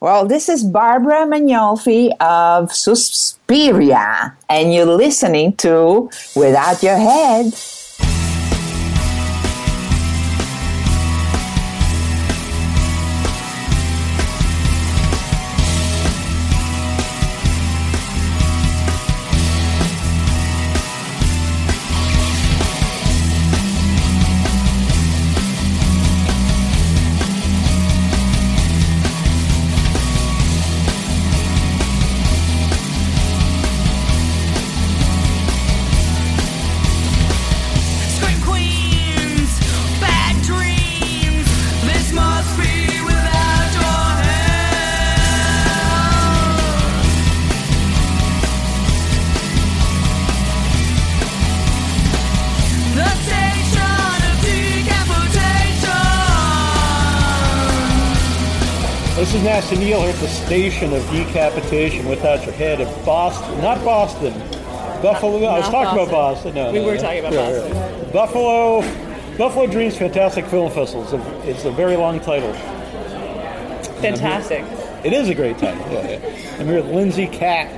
Well, this is Barbara Magnolfi of Suspiria, and you're listening to Without Your Head. Is Neil here at the station of decapitation without your head in Boston. Not Boston. Buffalo. I was not talking about Boston. Boston. No, We no, were no. talking about Yeah, Boston. yeah. Buffalo. Buffalo Dreams Fantastic Film Festival. It's a, it's a very long title. Fantastic. It is a great title. Yeah. I'm here with Lindsay Katt,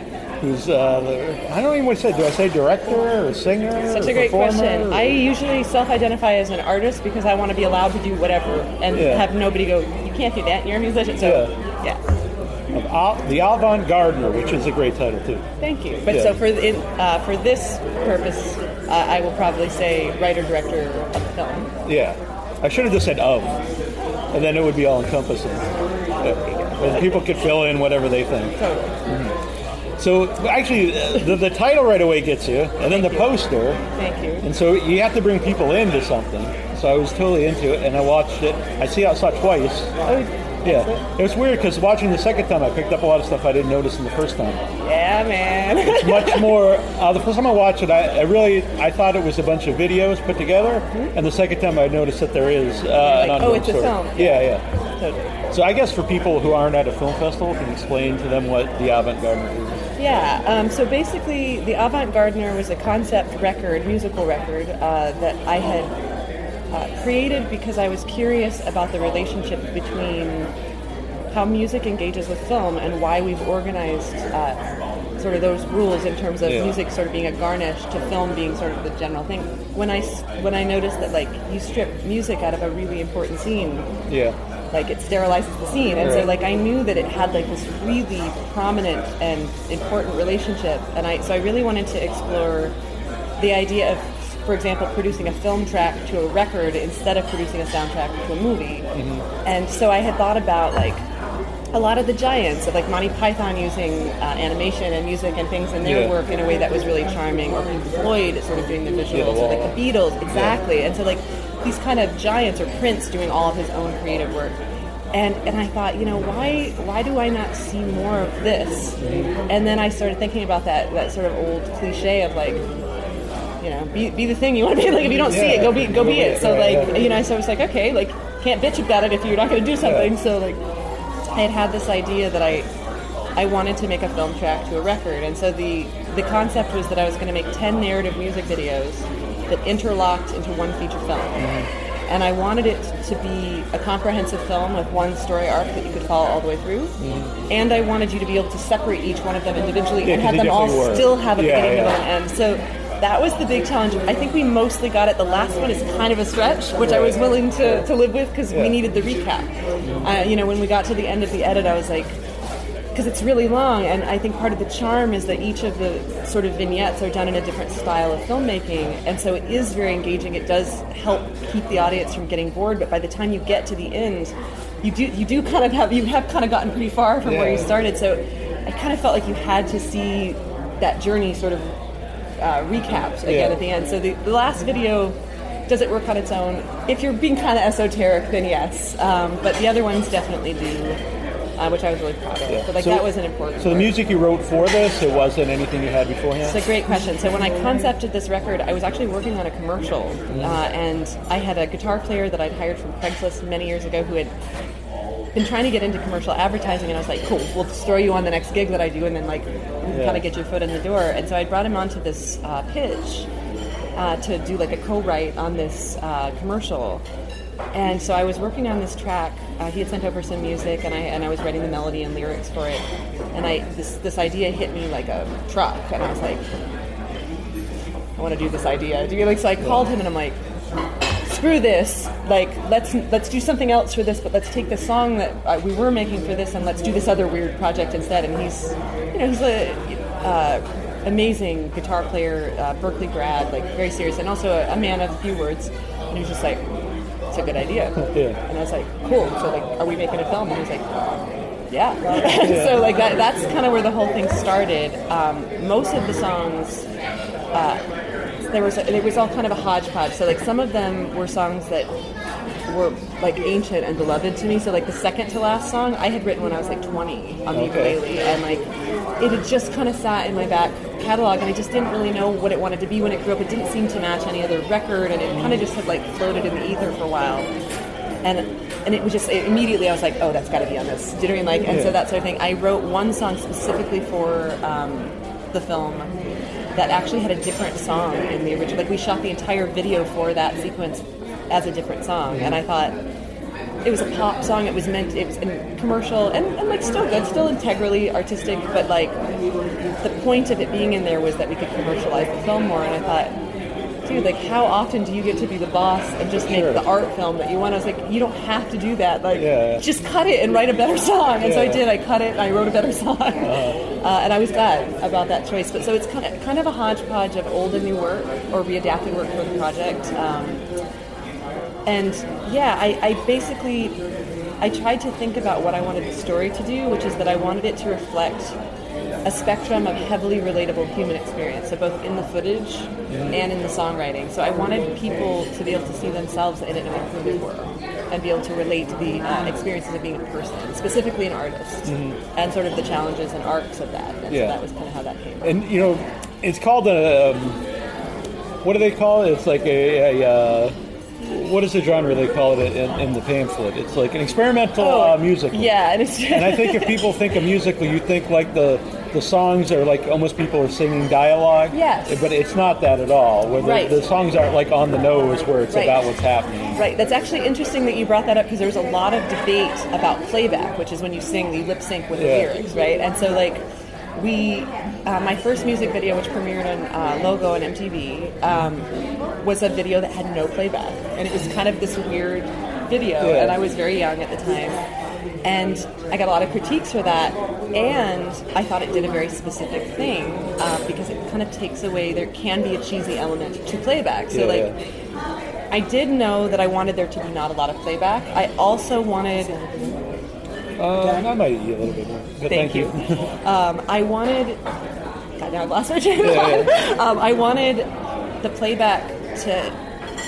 who's uh, the, I don't even want to say. Do I say director or singer? Such or a great question. or- I usually self-identify as an artist because I want to be allowed to do whatever and Yeah. have nobody go, "You can't do that. You're a musician." So, Yeah. yeah. Al- the Avant Gardener, which is a great title too. Thank you. But Yeah. so for in, uh, for this purpose, uh, I will probably say writer director of film. Yeah, I should have just said of, and then it would be all encompassing. And people could fill in whatever they think. Totally. So actually, uh, the, the title right away gets you, and then the poster, Thank you. and so you have to bring people into something. So I was totally into it, and I watched it. I see I saw it twice. Oh, Yeah, it was weird because watching the second time, I picked up a lot of stuff I didn't notice in the first time. yeah, man. It's much more. Uh, the first time I watched it, I, I really I thought it was a bunch of videos put together, and the second time I noticed that there is uh, like, oh, it's a film. Yeah, yeah. Totally. So I guess for people who aren't at a film festival, can you explain to them what the Avant Garden is? Yeah, um, so basically, the Avant Gardener was a concept record, musical record, uh, that I had uh, created because I was curious about the relationship between how music engages with film and why we've organized uh, sort of those rules in terms of Yeah. music sort of being a garnish to film being sort of the general thing. When I when I noticed that like you strip music out of a really important scene, Yeah, like it sterilizes the scene and so like i knew that it had like this really prominent and important relationship and i so i really wanted to explore the idea of for example producing a film track to a record instead of producing a soundtrack to a movie and so i had thought about like a lot of the giants of like Monty Python using uh, animation and music and things in their Yeah. work in a way that was really charming, or Pink Floyd sort of doing the visuals, or like the Beatles, exactly. And so like these kind of giants or Prince doing all of his own creative work. And and I thought, you know, why why do I not see more of this? And then I started thinking about that that sort of old cliche of like, you know, be, be the thing you want to be. Like if you don't see it, go be go be it. So like yeah. you know, so I was like, okay, like can't bitch about it if you're not going to do something. So like I had had this idea that I I wanted to make a film track to a record, and so the the concept was that I was going to make ten narrative music videos that interlocked into one feature film. And I wanted it to be a comprehensive film with one story arc that you could follow all the way through. And I wanted you to be able to separate each one of them individually Yeah, and have them all were. still have a Yeah, beginning, yeah. middle, and end. So that was the big challenge. I think we mostly got it. The last one is kind of a stretch, which I was willing to, to live with because Yeah. we needed the recap. Uh, you know, when we got to the end of the edit, I was like, because it's really long, and I think part of the charm is that each of the sort of vignettes are done in a different style of filmmaking, and so it is very engaging. It does help keep the audience from getting bored, but by the time you get to the end, you do you do kind of have you have kind of gotten pretty far from where you started. So I kind of felt like you had to see that journey sort of uh, recapped again Yeah. at the end. So the, the last video. Does it work on its own? If you're being kind of esoteric, then yes. Um, but the other ones definitely do, uh, which I was really proud of. But like So- that was an important. So the music you wrote for this, it wasn't anything you had beforehand. It's a great question. So when I concepted this record, I was actually working on a commercial, uh, and I had a guitar player that I'd hired from Craigslist many years ago who had been trying to get into commercial advertising, and I was like, "Cool, we'll just throw you on the next gig that I do, and then like kind of get your foot in the door." And so I brought him onto this uh, pitch uh, to do like a co-write on this uh, commercial. and so I was working on this track. Uh, he had sent over some music, and I and I was writing the melody and lyrics for it. And I this this idea hit me like a truck, and I was like, I want to do this idea. Do you like? So I called him, and I'm like, screw this. Like let's let's do something else for this, but let's take the song that uh, we were making for this, and let's do this other weird project instead. And he's, you know, he's a uh, amazing guitar player, uh, Berklee grad, like very serious, and also a, a man of few words. And he was just like, it's a good idea. Yeah. And I was like, cool. So like, are we making a film? And he was like, yeah. so like that, that's kind of where the whole thing started. Um, most of the songs, uh, there was it was all kind of a hodgepodge. So like some of them were songs that were like ancient and beloved to me. So like the second to last song I had written when I was like 20 on the Okay. ukulele, and like it had just kind of sat in my back catalog, and I just didn't really know what it wanted to be when it grew up. It didn't seem to match any other record, and it kind of just had like floated in the ether for a while. And and it was just it, immediately I was like, oh, that's got to be on this. Do you know what I mean? Like, and Yeah. so that sort of thing. I wrote one song specifically for um, the film that actually had a different song in the original. Like we shot the entire video for that sequence as a different song, and I thought it was a pop song. It was meant. It was in commercial and, and like still good, still integrally artistic. But like the point of it being in there was that we could commercialize the film more. And I thought, dude, like how often do you get to be the boss and just make Sure. the art film that you want? I was like, you don't have to do that. Like, Yeah. just cut it and write a better song. And so I Yeah. did. I cut it and I wrote a better song. Uh, and I was glad about that choice. But so it's kind of kind of a hodgepodge of old and new work or readapted work for the project. Um, and yeah, I, I basically I tried to think about what I wanted the story to do, which is that I wanted it to reflect a spectrum of heavily relatable human experience, so both in the footage and in the songwriting. So I wanted people to be able to see themselves in it no matter who they were, and be able to relate to the uh, experiences of being a person, specifically an artist, and sort of the challenges and arcs of that. And Yeah. so that was kind of how that came. And you know, it's called a. Um, what do they call it? It's like a. a uh, what is the genre they call it in, in the pamphlet? It's like an experimental uh, musical. Oh, Yeah, and it's And I think if people think of musical, you think like the the songs are like almost people are singing dialogue. Yes. But it's not that at all. Where the, Right. the songs aren't like on the nose, where it's Right. about what's happening. Right. That's actually interesting that you brought that up because there's a lot of debate about playback, which is when you sing, you lip sync with the Yeah. lyrics, right? And so, like, we, uh, my first music video, which premiered on uh, Logo and MTV, um, was a video that had no playback, and it was kind of this weird video, Yeah. and I was very young at the time. And I got a lot of critiques for that, and I thought it did a very specific thing uh, because it kind of takes away. There can be a cheesy element to playback. So, Yeah, like, yeah. I did know that I wanted there to be not a lot of playback. I also wanted, Uh, that might eat a little bit more. But thank, you. um, I wanted. God, now I've lost my train of Yeah. Um, I wanted the playback to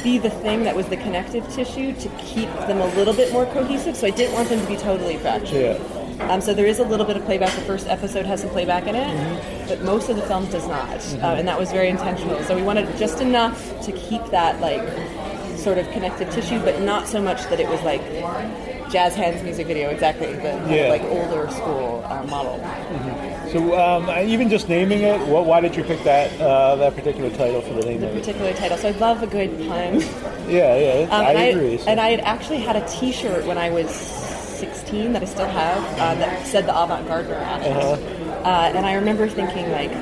be the thing that was the connective tissue to keep them a little bit more cohesive. So I didn't want them to be totally fractured. Yeah. Um, so there is a little bit of playback. The first episode has some playback in it, Mm-hmm. but most of the film does not, uh, and that was very intentional. So we wanted just enough to keep that like sort of connective tissue, but not so much that it was like jazz hands music video exactly the Yeah. like older school uh, model. So um, even just naming it, what, why did you pick that uh, that particular title for the name The of it? particular title. So I love a good pun. Yeah, yeah, Um, I and agree. so- And I had actually had a T-shirt when I was 16 that I still have uh, that said the Avant Gardener on it. Uh-huh. Uh, and I remember thinking like,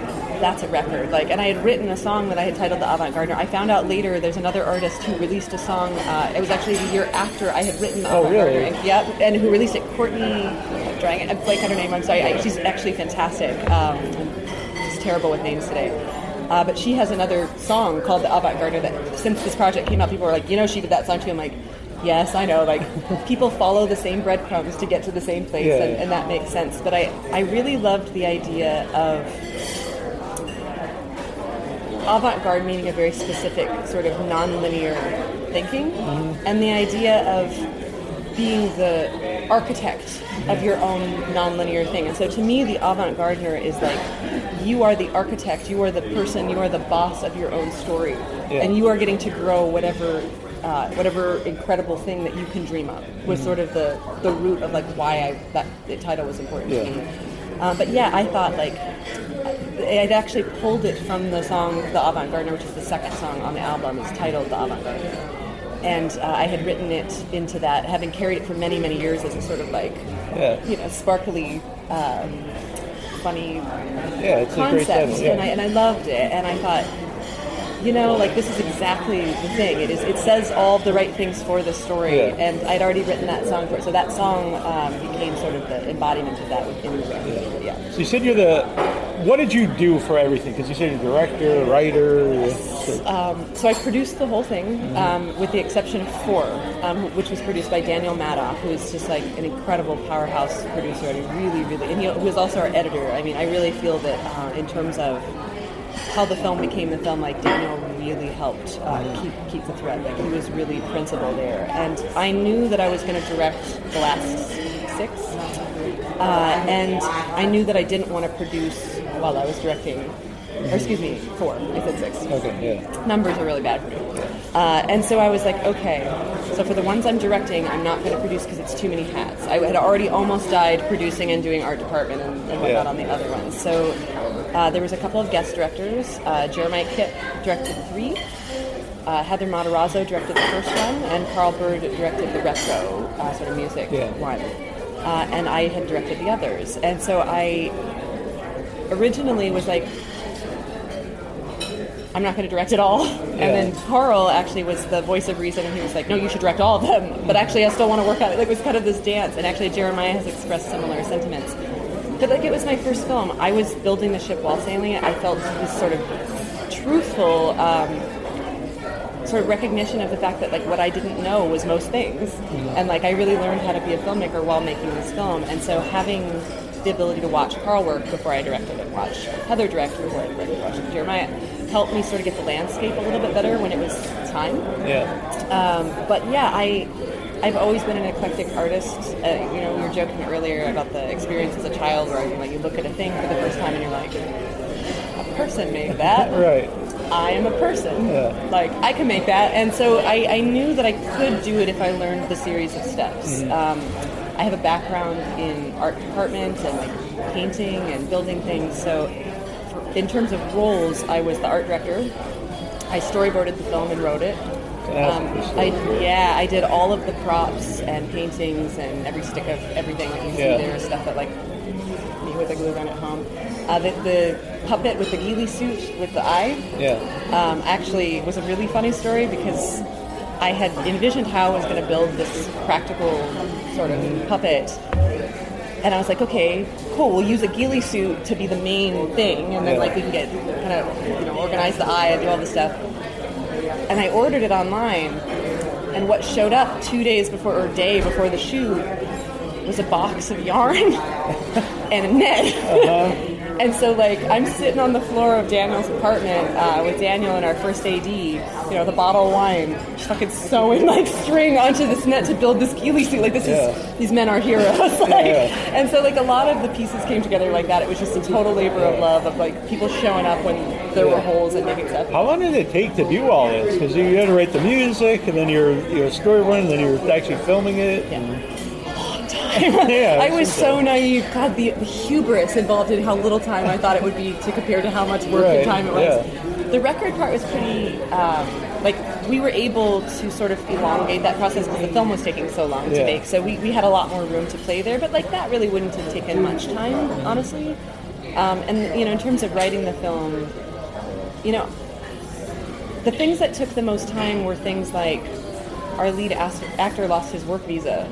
that's a record. Like, and I had written a song that I had titled the Avant Gardener. I found out later there's another artist who released a song. Uh, it was actually the year after I had written Oh, Avant really? Gardener. Yep, and who released it? Courtney. I'm trying. I'm blank on her name. I'm sorry. I, she's actually fantastic. Um, I'm terrible with names today. Uh, but she has another song called The Avant Gardener that since this project came out, people were like, you know, she did that song too. I'm like, yes, I know. Like, people follow the same breadcrumbs to get to the same place, Yeah, and, yeah. and that makes sense. But I, I really loved the idea of avant-garde meaning a very specific sort of non-linear thinking and the idea of being the architect of your own non-linear thing. And so to me the avant-gardener is like you are the architect you are the person you are the boss of your own story. And you are getting to grow whatever uh, whatever incredible thing that you can dream of was sort of the, the root of like why I, that the title was important Yeah. to me um, but yeah I thought like I'd actually pulled it from the song The Avant Gardener, which is the second song on the album. It's titled The Avant Gardener. and uh, I had written it into that, having carried it for many, many years as a sort of like, Yeah. you know, sparkly, um, funny Yeah, it's a great concept, title. Yeah. and I and I loved it, and I thought, you know, like this is exactly the thing. It is. It says all the right things for the story, Yeah. and I'd already written that song for it, so that song um, became sort of the embodiment of that within the record. Yeah. So you said you're the. What did you do for everything? Because you said you're director, writer. so- So I produced the whole thing, um, with the exception of four, um, which was produced by Daniel Madoff, who is just like an incredible powerhouse producer, and he really, really, and he was also our editor. I mean, I really feel that uh, in terms of how the film became the film, like Daniel really helped uh, keep keep the thread. Like he was really principal there, and I knew that I was going to direct the last six, uh, and I knew that I didn't want to produce while I was directing. Or excuse me, four. I said six Okay, yeah. numbers are really bad for me. Uh, and so I was like, okay, so for the ones I'm directing, I'm not going to produce because it's too many hats. I had already almost died producing and doing art department and, and whatnot Yeah. on the other ones. So uh, there was a couple of guest directors. Uh, Jeremiah Kipp directed three. Uh, Heather Matarazzo directed the first one, and Carl Bird directed the retro uh, sort of music Yeah. one. Uh, and I had directed the others. And so I originally was like, I'm not going to direct it all. And then Carl actually was the voice of reason, and he was like, No, you should direct all of them. But actually, I still want to work on it. Like, it was kind of this dance. And actually, Jeremiah has expressed similar sentiments. But like, it was my first film. I was building the ship while sailing it. I felt this sort of truthful. Um, sort of recognition of the fact that like what I didn't know was most things, and like I really learned how to be a filmmaker while making this film. And so having the ability to watch Carl work before I directed and watch Heather direct before I directed, watch Jeremiah helped me sort of get the landscape a little bit better when it was time. Yeah. Um, but yeah, I I've always been an eclectic artist. Uh, you know, we were joking earlier about the experience as a child where you, like you look at a thing for the first time and you're like, a person made that. Right. I am a person. Yeah. Like I can make that, and so I, I knew that I could do it if I learned the series of steps. Um, I have a background in art department and like painting and building things. So, in terms of roles, I was the art director. I storyboarded the film and wrote it. Um, I yeah, I did all of the props and paintings and every stick of everything that you Yeah. see there, stuff that like me with a glue gun at home. Uh, the, the puppet with the ghillie suit with the eye Yeah. um, actually was a really funny story because I had envisioned how I was going to build this practical sort of puppet. And I was like, okay, cool. We'll use a ghillie suit to be the main thing, and then Yeah. like we can get kind of you know organize the eye and do all this stuff. And I ordered it online, and what showed up two days before or day before the shoot was a box of yarn and a net. Uh-huh. And so, like, I'm sitting on the floor of Daniel's apartment uh, with Daniel and our first AD, you know, the bottle of wine, just fucking sewing like string onto this net to build this ghillie suit. Like, this Yeah. is these men are heroes. like, and so, like, a lot of the pieces came together like that. It was just a total labor of love of like people showing up when there were holes and making stuff. How long did it take to do all this? Because you had to write the music, and then you're you're storyboarding, and then you're actually filming it. and- Yeah, I was so naive. God, the, the hubris involved in how little time I thought it would be to compare to how much work Right, and time it was. yeah. The record part was pretty, um, like, we were able to sort of elongate that process because the film was taking so long to Yeah. make. So we, we had a lot more room to play there. But, like, that really wouldn't have taken much time, honestly. Um, and, you know, in terms of writing the film, you know, the things that took the most time were things like our lead actor lost his work visa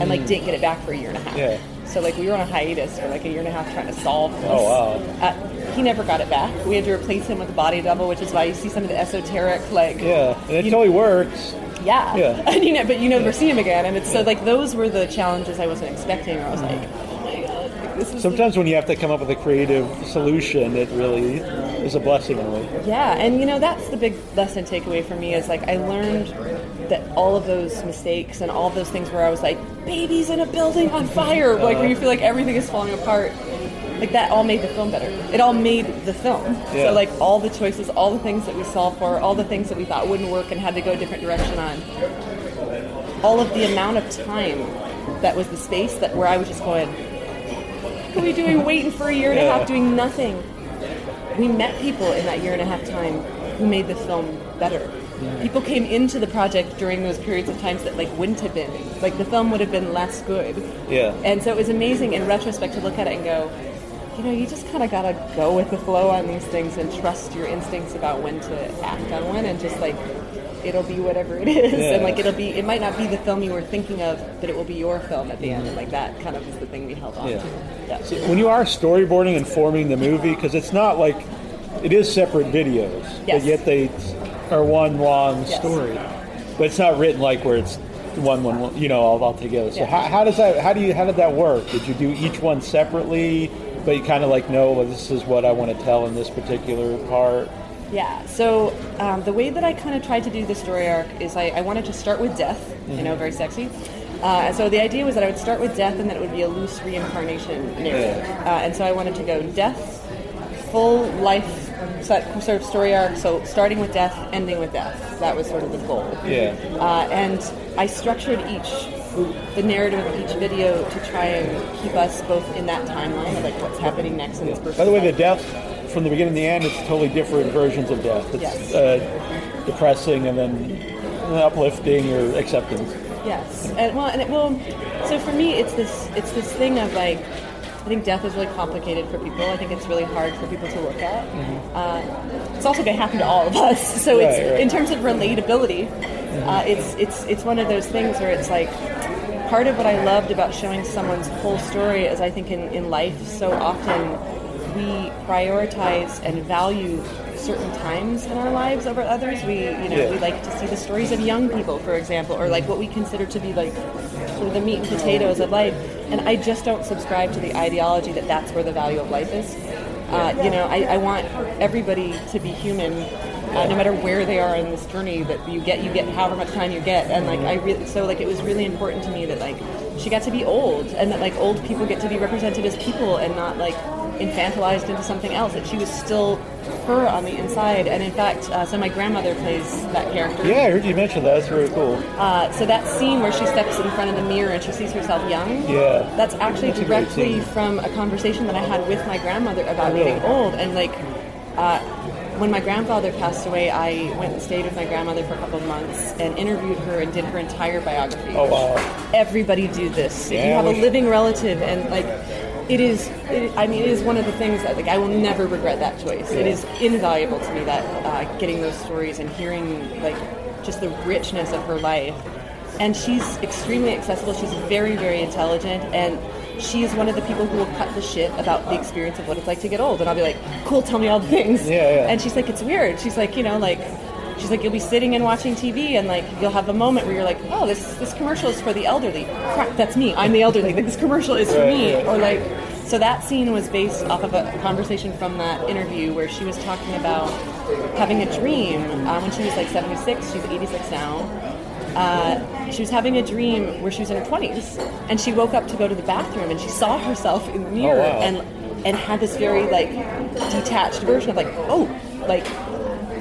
and like didn't get it back for a year and a half. Hmm. Yeah. So like we were on a hiatus for like a year and a half trying to solve this. Oh, wow. Uh, he never got it back. We had to replace him with a body double, which is why you see some of the esoteric like Yeah, and it totally works. yeah. Yeah. And you know, but you never see him again, and it's so like those were the challenges I wasn't expecting. Where I was like, my god, like, this is the- Sometimes when you have to come up with a creative solution, it really is a blessing in a way. Yeah, and you know that's the big lesson takeaway for me is like I learned that all of those mistakes and all of those things where I was like, babies in a building on fire, like where you feel like everything is falling apart. Like that all made the film better. It all made the film. Yeah. So like all the choices, all the things that we solved for, all the things that we thought wouldn't work and had to go a different direction on. All of the amount of time that was the space that where I was just going, are we doing waiting for a year and a half doing nothing? we met people in that year and a half time who made the film better. Mm-hmm. people came into the project during those periods of times that like wouldn't have been like the film would have been less good. Yeah. And so it was amazing in retrospect to look at it and go, you know, you just kind of gotta go with the flow on these things and trust your instincts about when to act on one and just like it'll be whatever it is Yeah. and like it'll be it might not be the film you were thinking of but it will be your film at the end and like that kind of is the thing we held on Yeah. to yeah So when you are storyboarding and forming the movie, because it's not like it is separate videos, Yes. but yet they are one long Yes. story. But it's not written like where it's one, one, one you know, all, all together. So how, how does that? How do you? How did that work? Did you do each one separately? But you kind of like know, well, this is what I want to tell in this particular part. Yeah. So um, the way that I kind of tried to do the story arc is I, I wanted to start with death. You know, very sexy. Uh, so the idea was that I would start with death, and that it would be a loose reincarnation narrative. Uh, and so I wanted to go death, full life set, sort of story arc. So starting with death, ending with death. That was sort of the goal. Yeah. Uh, and I structured each the narrative of each video to try and keep us both in that timeline of like what's happening next in this person. By the way, the death from the beginning to the end, it's totally different versions of death. It's Yes. uh, depressing and then uplifting or acceptance. Yes, and well, and it will. So for me, it's this it's this thing of like. I think death is really complicated for people. I think it's really hard for people to look at. Uh, it's also going to happen to all of us. So it's Mm-hmm. Right, right. in terms of relatability, uh, it's it's it's one of those things where it's like part of what I loved about showing someone's whole story is I think in, in life so often we prioritize and value certain times in our lives over others. We you know Yeah. we like to see the stories of young people, for example, or like what we consider to be like sort of the meat and potatoes of life. And I just don't subscribe to the ideology that that's where the value of life is. Uh, you know, I, I want everybody to be human, uh, no matter where they are in this journey. That you get, you get however much time you get, and like I really, so like it was really important to me that like she got to be old, and that like old people get to be represented as people and not like infantilized into something else. That she was still her on the inside, and in fact, uh, so my grandmother plays that character. Yeah, I heard you mention that. That's very cool. Uh, so that scene where she steps in front of the mirror and she sees herself young. Yeah. That's actually That's directly from a conversation that I had with my grandmother about Oh, really? getting old and like. Uh, when my grandfather passed away, I went and stayed with my grandmother for a couple of months and interviewed her and did her entire biography. Oh wow. Everybody do this. if you have a living relative and like, it is. It, I mean, it is one of the things that like I will never regret that choice. It is invaluable to me that uh, getting those stories and hearing like just the richness of her life. And she's extremely accessible. She's very, very intelligent, and she's one of the people who will cut the shit about the experience of what it's like to get old. And I'll be like, "Cool, tell me all the things." Yeah, yeah. And she's like, "It's weird." She's like, you know, like. She's like, you'll be sitting and watching TV, and like you'll have a moment where you're like, "Oh, this this commercial is for the elderly." Crap, that's me. I'm the elderly. Like, this commercial is for me. Or like, so that scene was based off of a conversation from that interview where she was talking about having a dream uh, when she was like 76. She's 86 now. Uh, she was having a dream where she was in her 20s, and she woke up to go to the bathroom, and she saw herself in the mirror, wow. and and had this very like detached version of like, oh, like,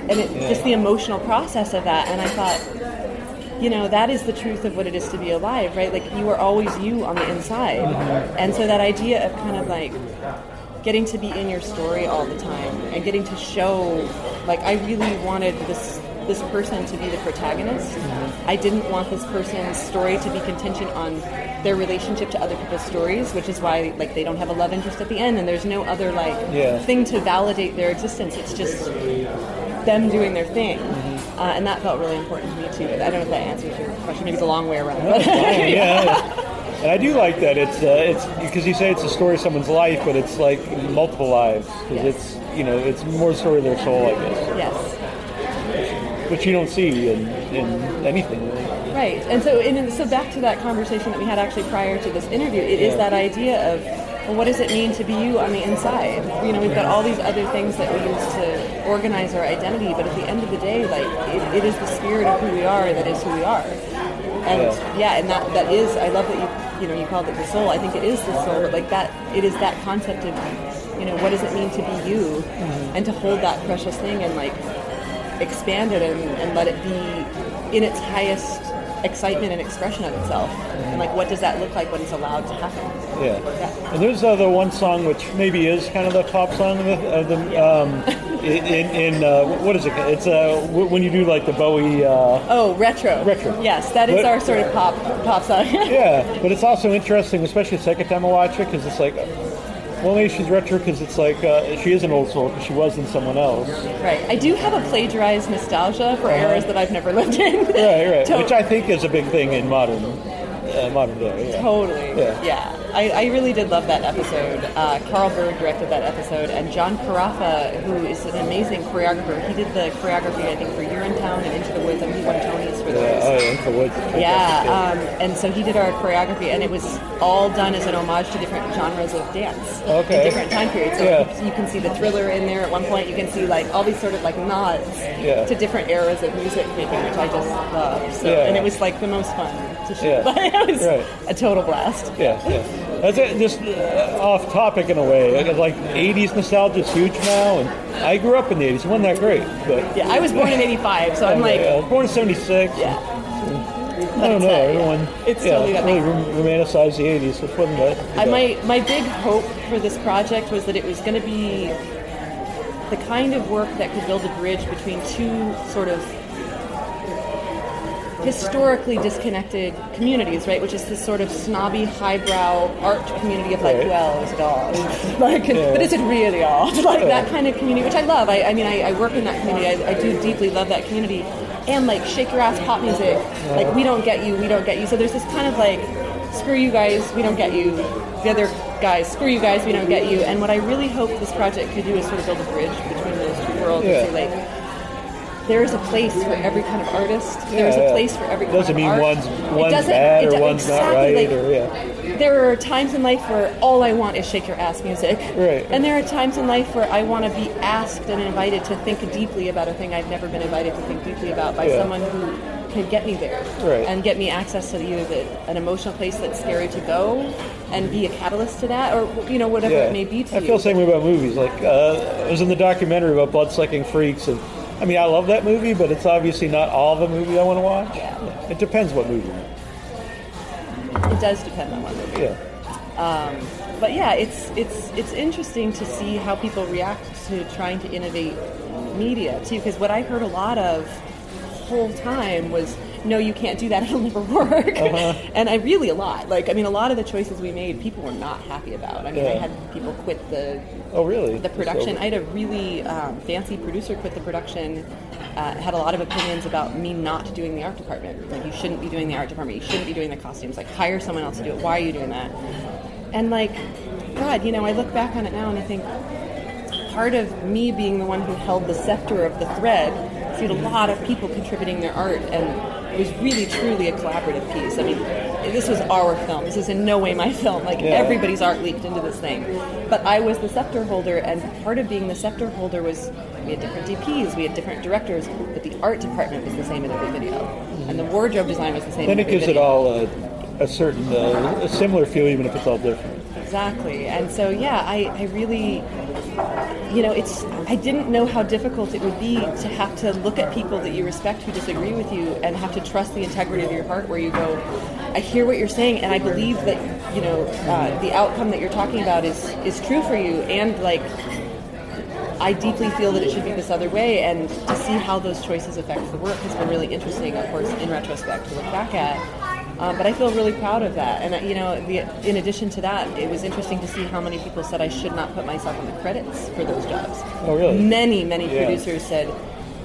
and it, just the emotional process of that. And I thought, you know, that is the truth of what it is to be alive, right? Like you are always you on the inside. Mm-hmm. And so that idea of kind of like getting to be in your story all the time and getting to show like I really wanted this this person to be the protagonist. Mm-hmm. I didn't want this person's story to be contingent on their relationship to other people's stories, which is why like they don't have a love interest at the end and there's no other like Yeah. thing to validate their existence. It's just them doing their thing. Uh, and that felt really important to me too. I don't know if that answers your question. Maybe it's a long way around. Yeah, yeah. And I do like that. It's uh, it's because you say it's a story of someone's life, but it's like multiple lives because Yes. it's you know it's more story of their soul, I guess, yes. which you don't see in, in anything. Really. Right, and so and so back to that conversation that we had actually prior to this interview. It is Yeah. that idea of well, what does it mean to be you on the inside? You know, we've got all these other things that we use to organize our identity, but at the end of the day, like it, it is the spirit of who we are that is who we are. And Yeah. yeah, and that that is I love that you you know you called it the soul. I think it is the soul, but like that it is that concept of you know what does it mean to be you, mm-hmm. and to hold that precious thing and like expand it and, and let it be in its highest excitement and expression of itself. And like, what does that look like when it's allowed to happen? Yeah. And there's uh, the one song which maybe is kind of the pop song of the, of the um, in, in in, uh, what is it? It's uh, when you do like the Bowie. Uh, Oh, retro. Retro. Yes, that is But- our sort of pop pop song. yeah, but it's also interesting, especially the second time I watch it, because it's like, well, maybe she's retro because it's like uh, she is an old soul because she was in someone else. right. I do have a plagiarized nostalgia for Uh-huh. eras that I've never lived in. Right, right. Which I think is a big thing in modern uh, modern day. Yeah. Totally. Yeah. I, I really did love that episode. Uh, Carl Berg directed that episode, and John Carrafa, who is an amazing choreographer, he did the choreography, I think, for Urinetown and Into the Woods, and he won Tonys for those. oh, yeah, Into the Woods. Yeah, um, and so he did our choreography, and it was all done as an homage to different genres of dance Okay. in different time periods. So Yeah. you, you can see the thriller in there at one point. You can see like all these sort of like nods Yeah. to different eras of music making, which I just love. So, Yeah. and it was like the most fun to shoot. Yeah. it was Right. a total blast. Yeah, yeah. That's it. Just uh, off topic in a way. Like, Like 80s nostalgia is huge now, and I grew up in the 80s. It wasn't that great, but Yeah, I was born in '85, so I'm like, yeah, I was born in '76. yeah. I don't know. Uh, yeah. Everyone, It's yeah, totally that really romanticized the '80s, which wasn't that. I, my my big hope for this project was that it was going to be the kind of work that could build a bridge between two sort of historically disconnected communities, right? Which is this sort of snobby, highbrow art community of like, Right. well, is it art? like, Yeah. but is it really art? like that kind of community, which I love. I, I mean, I, I work in that community. I, I do deeply love that community. And like shake your ass pop music, like we don't get you, we don't get you. So there's this kind of like, screw you guys, we don't get you. The other guys, screw you guys, we don't get you. And what I really hope this project could do is sort of build a bridge between those two worlds Yeah. and say like, there is a place for every kind of artist. There is Yeah, a place for every Doesn't kind mean art. one's- It one's doesn't- bad it or one's not exactly, right like, or- yeah. There are times in life where all I want is shake your ass music. Right. And there are times in life where I want to be asked and invited to think deeply about a thing I've never been invited to think deeply about by Yeah. someone who can get me there. Right. And get me access to either the, an emotional place that's scary to go and be a catalyst to that or, you know, whatever Yeah. it may be to I you. feel the same way about movies. Like uh, I was in the documentary about blood sucking freaks, and I mean I love that movie, but it's obviously not all the movie I want to watch. Yeah. It depends what movie. It does depend on what movie. Yeah. Um, but yeah, it's it's it's interesting to see how people react to trying to innovate media too. Because what I heard a lot of whole time was, "No, you can't do that; it'll never work." Uh-huh. and I really a lot. Like, I mean, a lot of the choices we made, people were not happy about. I mean, I had people quit the Oh really? the production. So- I had a really um, fancy producer quit the production. Uh, had a lot of opinions about me not doing the art department. Like you shouldn't be doing the art department. You shouldn't be doing the costumes. Like hire someone else to do it. Why are you doing that? And like, God, you know, I look back on it now and I think part of me being the one who held the scepter of the thread. So you had a lot of people contributing their art, and it was really truly a collaborative piece. I mean, this was our film. This is in no way my film. Like Yeah. everybody's art leaked into this thing, but I was the scepter holder, and part of being the scepter holder was we had different DPs, we had different directors, but the art department was the same in every video, and the wardrobe design was the same. Then it gives it all a, a certain, uh, a similar feel, even if it's all different. Exactly. And so, yeah, I, I really, you know, it's, I didn't know how difficult it would be to have to look at people that you respect who disagree with you and have to trust the integrity of your heart where you go, I hear what you're saying and I believe that, you know, uh, the outcome that you're talking about is, is true for you. And like, I deeply feel that it should be this other way, and to see how those choices affect the work has been really interesting, of course, in retrospect to look back at. Um, but I feel really proud of that, and uh, you know, the, in addition to that, it was interesting to see how many people said I should not put myself on the credits for those jobs. Oh, really? Many, many Yeah. producers said,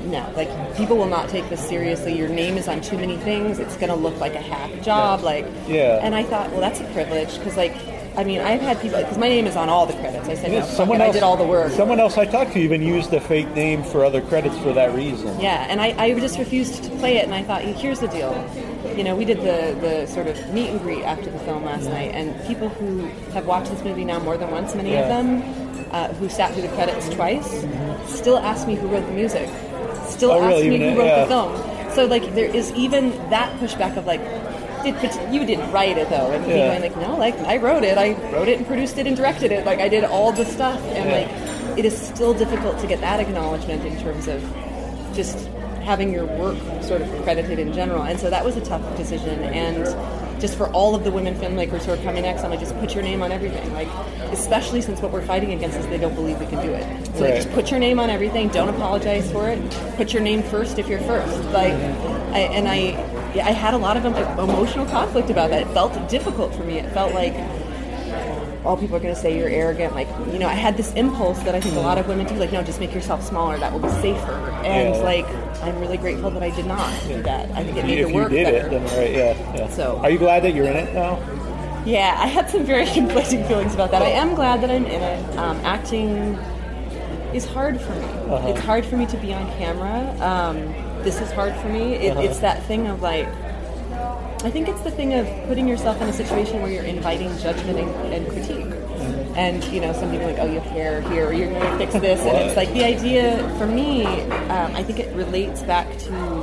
"No, like people will not take this seriously. Your name is on too many things. It's going to look like a hack job." Like, Yeah. And I thought, well, that's a privilege because, like, I mean, I've had people because my name is on all the credits. I said, Yeah, no, fuck it, I did all the work. Someone else I talked to even used the fake name for other credits for that reason. Yeah, and I, I just refused to play it, and I thought, here's the deal. You know, we did the, the sort of meet and greet after the film last night, and people who have watched this movie now more than once, many of them, uh, who sat through the credits twice, still ask me who wrote the music. Still Oh, ask really? me who wrote yeah. the film. So, like, there is even that pushback of, like, did, but you didn't write it though, and Yeah. going like, no, like I wrote it, I wrote it and produced it and directed it, like I did all the stuff, and Yeah. like it is still difficult to get that acknowledgement in terms of just having your work sort of credited in general. And so that was a tough decision. And just for all of the women filmmakers who are coming next, I'm like, just put your name on everything. Like, especially since what we're fighting against is they don't believe we can do it. So like, just put your name on everything. Don't apologize for it. Put your name first if you're first. Like, I, and I, I had a lot of emotional conflict about that. It felt difficult for me. It felt like all people are going to say you're arrogant. Like, you know, I had this impulse that I think a lot of women do. Like, no, just make yourself smaller. That will be safer. And Yeah. like, I'm really grateful that I did not do that. I think it made if the you did better. it, then right, yeah, yeah. So- are you glad that you're in it now? Yeah, I had some very conflicting feelings about that. I am glad that I'm in it. Um, acting is hard for me. Uh-huh. It's hard for me to be on camera. Um, this is hard for me. It, Uh-huh. It's that thing of like, I think it's the thing of putting yourself in a situation where you're inviting judgment and, and critique. Mm-hmm. And you know, some people are like, oh, you have hair here, or you're going to fix this, and it's like the idea for me. Um, I think it relates back to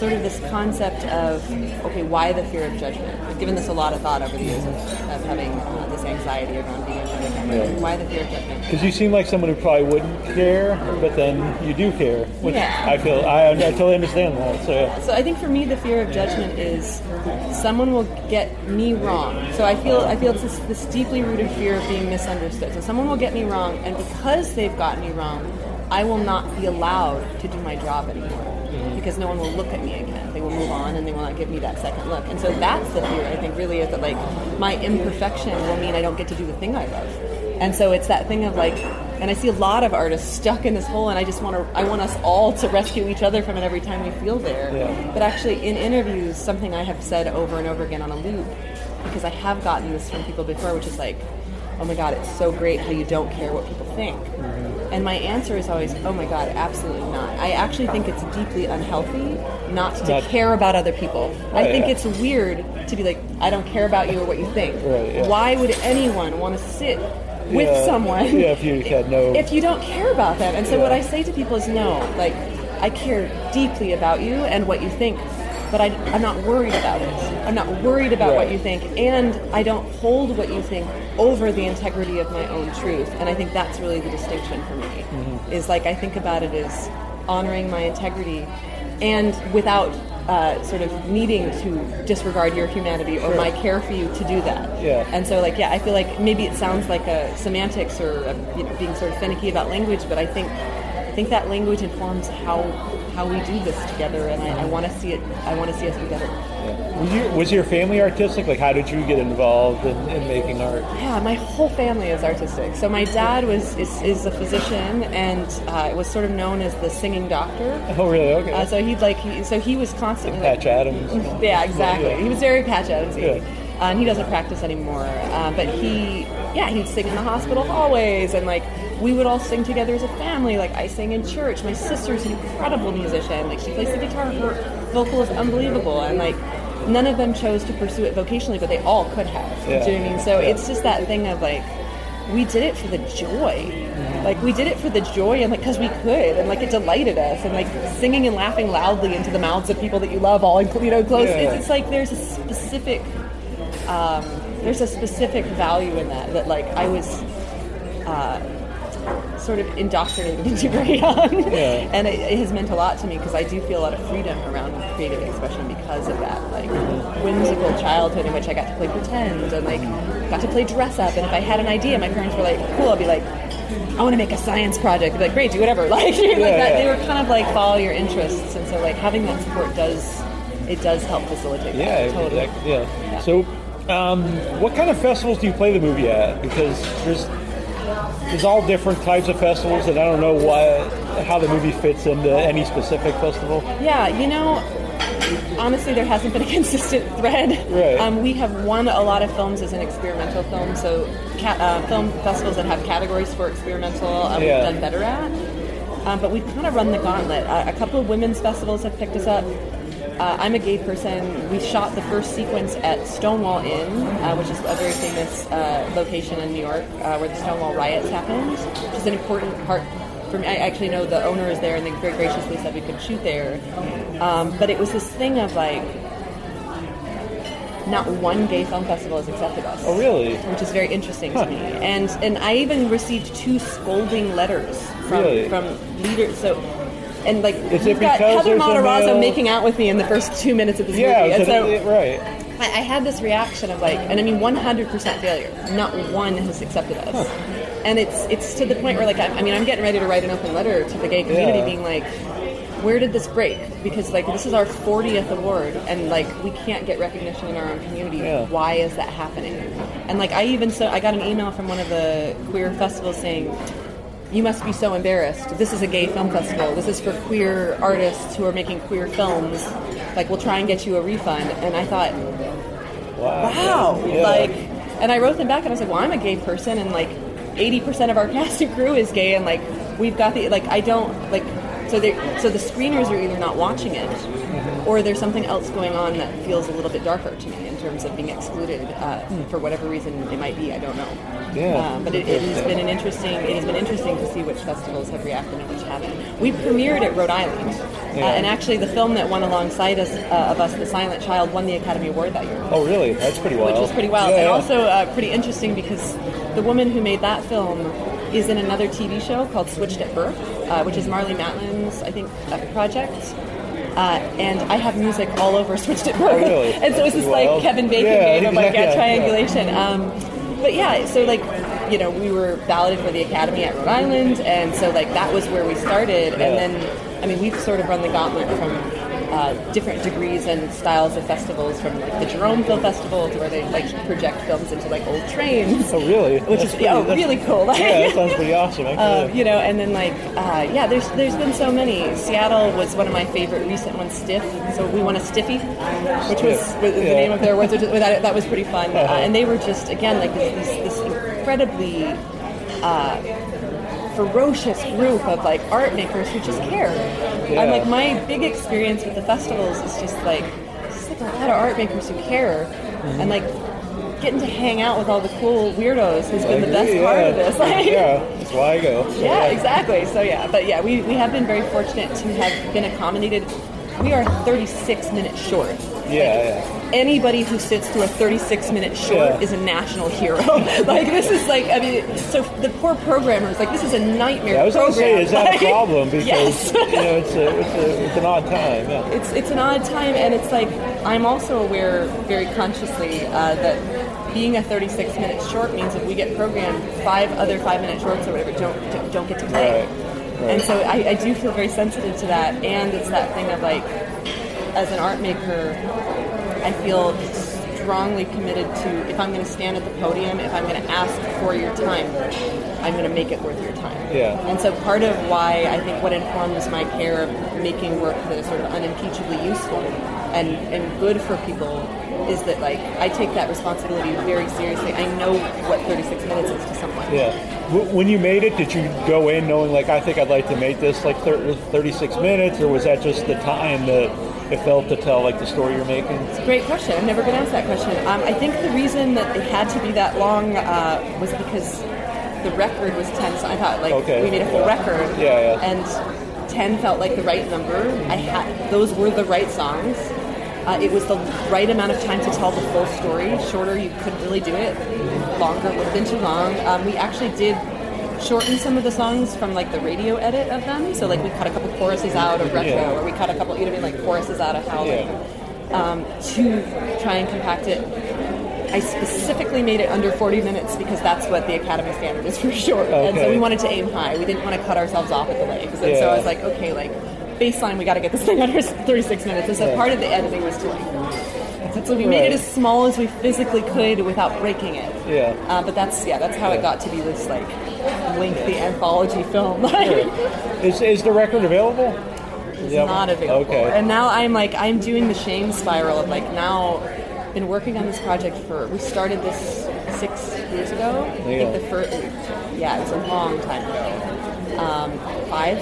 sort of this concept of okay, why the fear of judgment? I've given this a lot of thought over the years of, of having uh, this anxiety around being of the. Yeah. Why the fear of judgment? Because you seem like someone who probably wouldn't care, but then you do care, which Yeah. I feel I, I totally understand that. So yeah. So I think for me, the fear of judgment is someone will get me wrong. So I feel I feel it's this, this deeply rooted fear of being misunderstood. So someone will get me wrong, and because they've gotten me wrong, I will not be allowed to do my job anymore because no one will look at me again. They will move on, and they will not give me that second look. And so that's the fear. I think really is that like my imperfection will mean I don't get to do the thing I love. And so it's that thing of like, and I see a lot of artists stuck in this hole, and I just want to, I want us all to rescue each other from it every time we feel there. Yeah. But actually, in interviews, something I have said over and over again on a loop, because I have gotten this from people before, which is like, oh my God, it's so great how you don't care what people think. Mm-hmm. And my answer is always, oh my God, absolutely not. I actually think it's deeply unhealthy not to Not- care about other people. I think yeah. it's weird to be like, I don't care about you or what you think. Right, yeah. Why would anyone want to sit with Yeah. someone Yeah, if you had no- if you don't care about them? And so what I say to people is no, like I care deeply about you and what you think, but I, I'm not worried about it. I'm not worried about what you think, and I don't hold what you think over the integrity of my own truth. And I think that's really the distinction for me. Mm-hmm. Is like I think about it as honoring my integrity, and without. Uh, sort of needing to disregard your humanity or my care for you to do that. Yeah. And so, like, yeah, I feel like maybe it sounds like a semantics or a, you know, being sort of finicky about language, but I think I think that language informs how how we do this together, and I, I want to see it. I want to see us together. Was your, was your family artistic? Like, how did you get involved in, in making art? Yeah, my whole family is artistic. So my dad was is, is a physician and uh, was sort of known as the singing doctor. Oh, really? Okay. Uh, so he'd like he, so he was constantly like, Patch Adams. Yeah, exactly. Yeah. He was very Patch Adamsy. Yeah. Uh, and he doesn't practice anymore. Uh, but he, yeah, he'd sing in the hospital hallways, and like we would all sing together as a family. Like I sang in church. My sister's an incredible musician. Like she plays the guitar. Her vocal is unbelievable, and like none of them chose to pursue it vocationally, but they all could have. Yeah. Do you know what I mean? So Yeah. it's just that thing of like we did it for the joy. Like we did it for the joy and like because we could and like it delighted us and like singing and laughing loudly into the mouths of people that you love all in, you know close. Yeah. It's, it's like there's a specific um, there's a specific value in that that like I was uh, sort of indoctrinated into very young, Yeah. and it, it has meant a lot to me because I do feel a lot of freedom around creative expression because of that like whimsical childhood in which I got to play pretend and like got to play dress up, and if I had an idea, my parents were like, "Cool," I'll be like. I want to make a science project. I'd be like, great, do whatever. Like, like that. yeah. They were kind of like follow your interests, and so like having that support does it does help facilitate. Yeah, that, totally. exactly. Yeah. So, um, what kind of festivals do you play the movie at? Because there's there's all different types of festivals, and I don't know what how the movie fits into any specific festival. Yeah, you know, honestly, there hasn't been a consistent thread. Right. Um, we have won a lot of films as an experimental film, so ca- uh, film festivals that have categories for experimental, uh, Yeah. we've done better at. Um, but we've kind of run the gauntlet. Uh, a couple of women's festivals have picked us up. Uh, I'm a gay person. We shot the first sequence at Stonewall Inn, uh, which is a very famous uh, location in New York uh, where the Stonewall riots happened, which is an important part for me. I actually know the owner is there, and they very graciously said we could shoot there. Um, but it was this thing of like, not one gay film festival has accepted us Oh, really? which is very interesting Huh. to me. And and I even received two scolding letters from Really? from leaders. So and like is you've got because Heather there's Matarazzo male- making out with me in the first two minutes of this Yeah, movie, and so so right. I, I had this reaction of like, and I mean, 100% failure. Not one has accepted us, and it's it's to the point where like, I, I mean, I'm getting ready to write an open letter to the gay community, Yeah. being like, where did this break? Because like this is our 40th award, and like we can't get recognition in our own community. Yeah. Why is that happening? And like I even so, I got an email from one of the queer festivals saying. You must be so embarrassed. This is a gay film festival. This is for queer artists who are making queer films. Like, we'll try and get you a refund. And I thought, Wow. wow Yeah. like and i wrote them back and i was like well i'm a gay person and like 80% of our cast and crew is gay and like we've got the like i don't like so they so the screeners are either not watching it or there's something else going on that feels a little bit darker to me in terms of being excluded uh, for whatever reason it might be i don't know Yeah. um, but it, it has been an interesting it has been interesting to see which festivals have reacted and which haven't we premiered at rhode island Yeah. uh, and actually the film that won alongside us uh, of us the silent child won the academy award that year Oh, really? That's pretty wild. which was pretty wild, Yeah, and yeah. also uh, pretty interesting because the woman who made that film is in another TV show called Switched at Birth, uh, which is Marlee Matlin's, I think, uh, project. Uh, and I have music all over Switched at Birth, Oh, really? and so it's this Wow. like Kevin Bacon Yeah, game of like yeah, yeah, yeah. triangulation. Um, but yeah, so like you know, we were balloted for the Academy at Rhode Island, and so like that was where we started, Yeah. and then I mean we've sort of run the gauntlet from. Uh, different degrees and styles of festivals, from like the Jerome Film Festival to where they like project films into like old trains, Oh, really? which That's is yeah, oh, really cool. Like, Yeah, that sounds pretty awesome. Um, you know, and then like, uh, yeah, there's there's been so many. Seattle was one of my favorite recent ones. Stiff, so we won a Stiffy, which was, was the name of their awards. Which, that, that was pretty fun, uh, Uh-huh. and they were just again like this this, this incredibly uh, ferocious group of like art makers who just care. Yeah. And like my big experience with the festivals is just like just like a lot of art makers who care, Mm-hmm. and like getting to hang out with all the cool weirdos has been the best yeah. part of this. Like, yeah, that's why I go. So, yeah, exactly. So yeah, but yeah, we, we have been very fortunate to have been accommodated. We are 36 minutes short. Yeah, yeah. Anybody who sits through a 36 minute short Yeah. is a national hero. like this is like I mean, so the poor programmers like this is a nightmare. Yeah, I was going to say, is that a problem? Because yes. you know, it's a, it's a, it's an odd time. Yeah. it's it's an odd time, and it's like I'm also aware very consciously uh, that being a 36 minute short means if we get programmed, five other five minute shorts or whatever don't don't- don't get to play. Right, right. And so I, I do feel very sensitive to that, and it's that thing of like, as an art maker, I feel strongly committed to if I'm going to stand at the podium, if I'm going to ask for your time, I'm going to make it worth your time. Yeah. And so part of why I think what informs my care of making work that is sort of unimpeachably useful and, and good for people is that like I take that responsibility very seriously. I know what 36 minutes is to someone. Yeah. When you made it, did you go in knowing like I think I'd like to make this like thir- 36 minutes, or was that just the time that it felt to tell like the story you're making? It's a Great question. I've never been asked that question. Um, I think the reason that it had to be that long uh, was because the record was 10. So I thought like Okay. we made a full Yeah. record. Yeah, yeah. And 10 felt like the right number. I had those were the right songs. Uh, it was the right amount of time to tell the full story. Shorter, you couldn't really do it. Longer would have been too long. Um, we actually did shorten some of the songs from like the radio edit of them. So like we cut a couple choruses out of retro, Yeah. or we cut a couple, you know, what I mean, like choruses out of howling Yeah. um, to try and compact it. I specifically made it under 40 minutes because that's what the Academy standard is for short. And so we wanted to aim high. We didn't want to cut ourselves off at the legs. And so I was like, okay, like baseline, we got to get this thing under 36 minutes. And so Yeah. part of the editing was to like, so we made it as small as we physically could without breaking it. Yeah. Uh, but that's yeah, that's how it got to be this like lengthy anthology film. Is, is the record available? It's Yep. not available. Okay. And now I'm like I'm doing the shame spiral of like now been working on this project for we started this six years ago. I Yeah. think the first yeah, it was a long time ago. Um, five.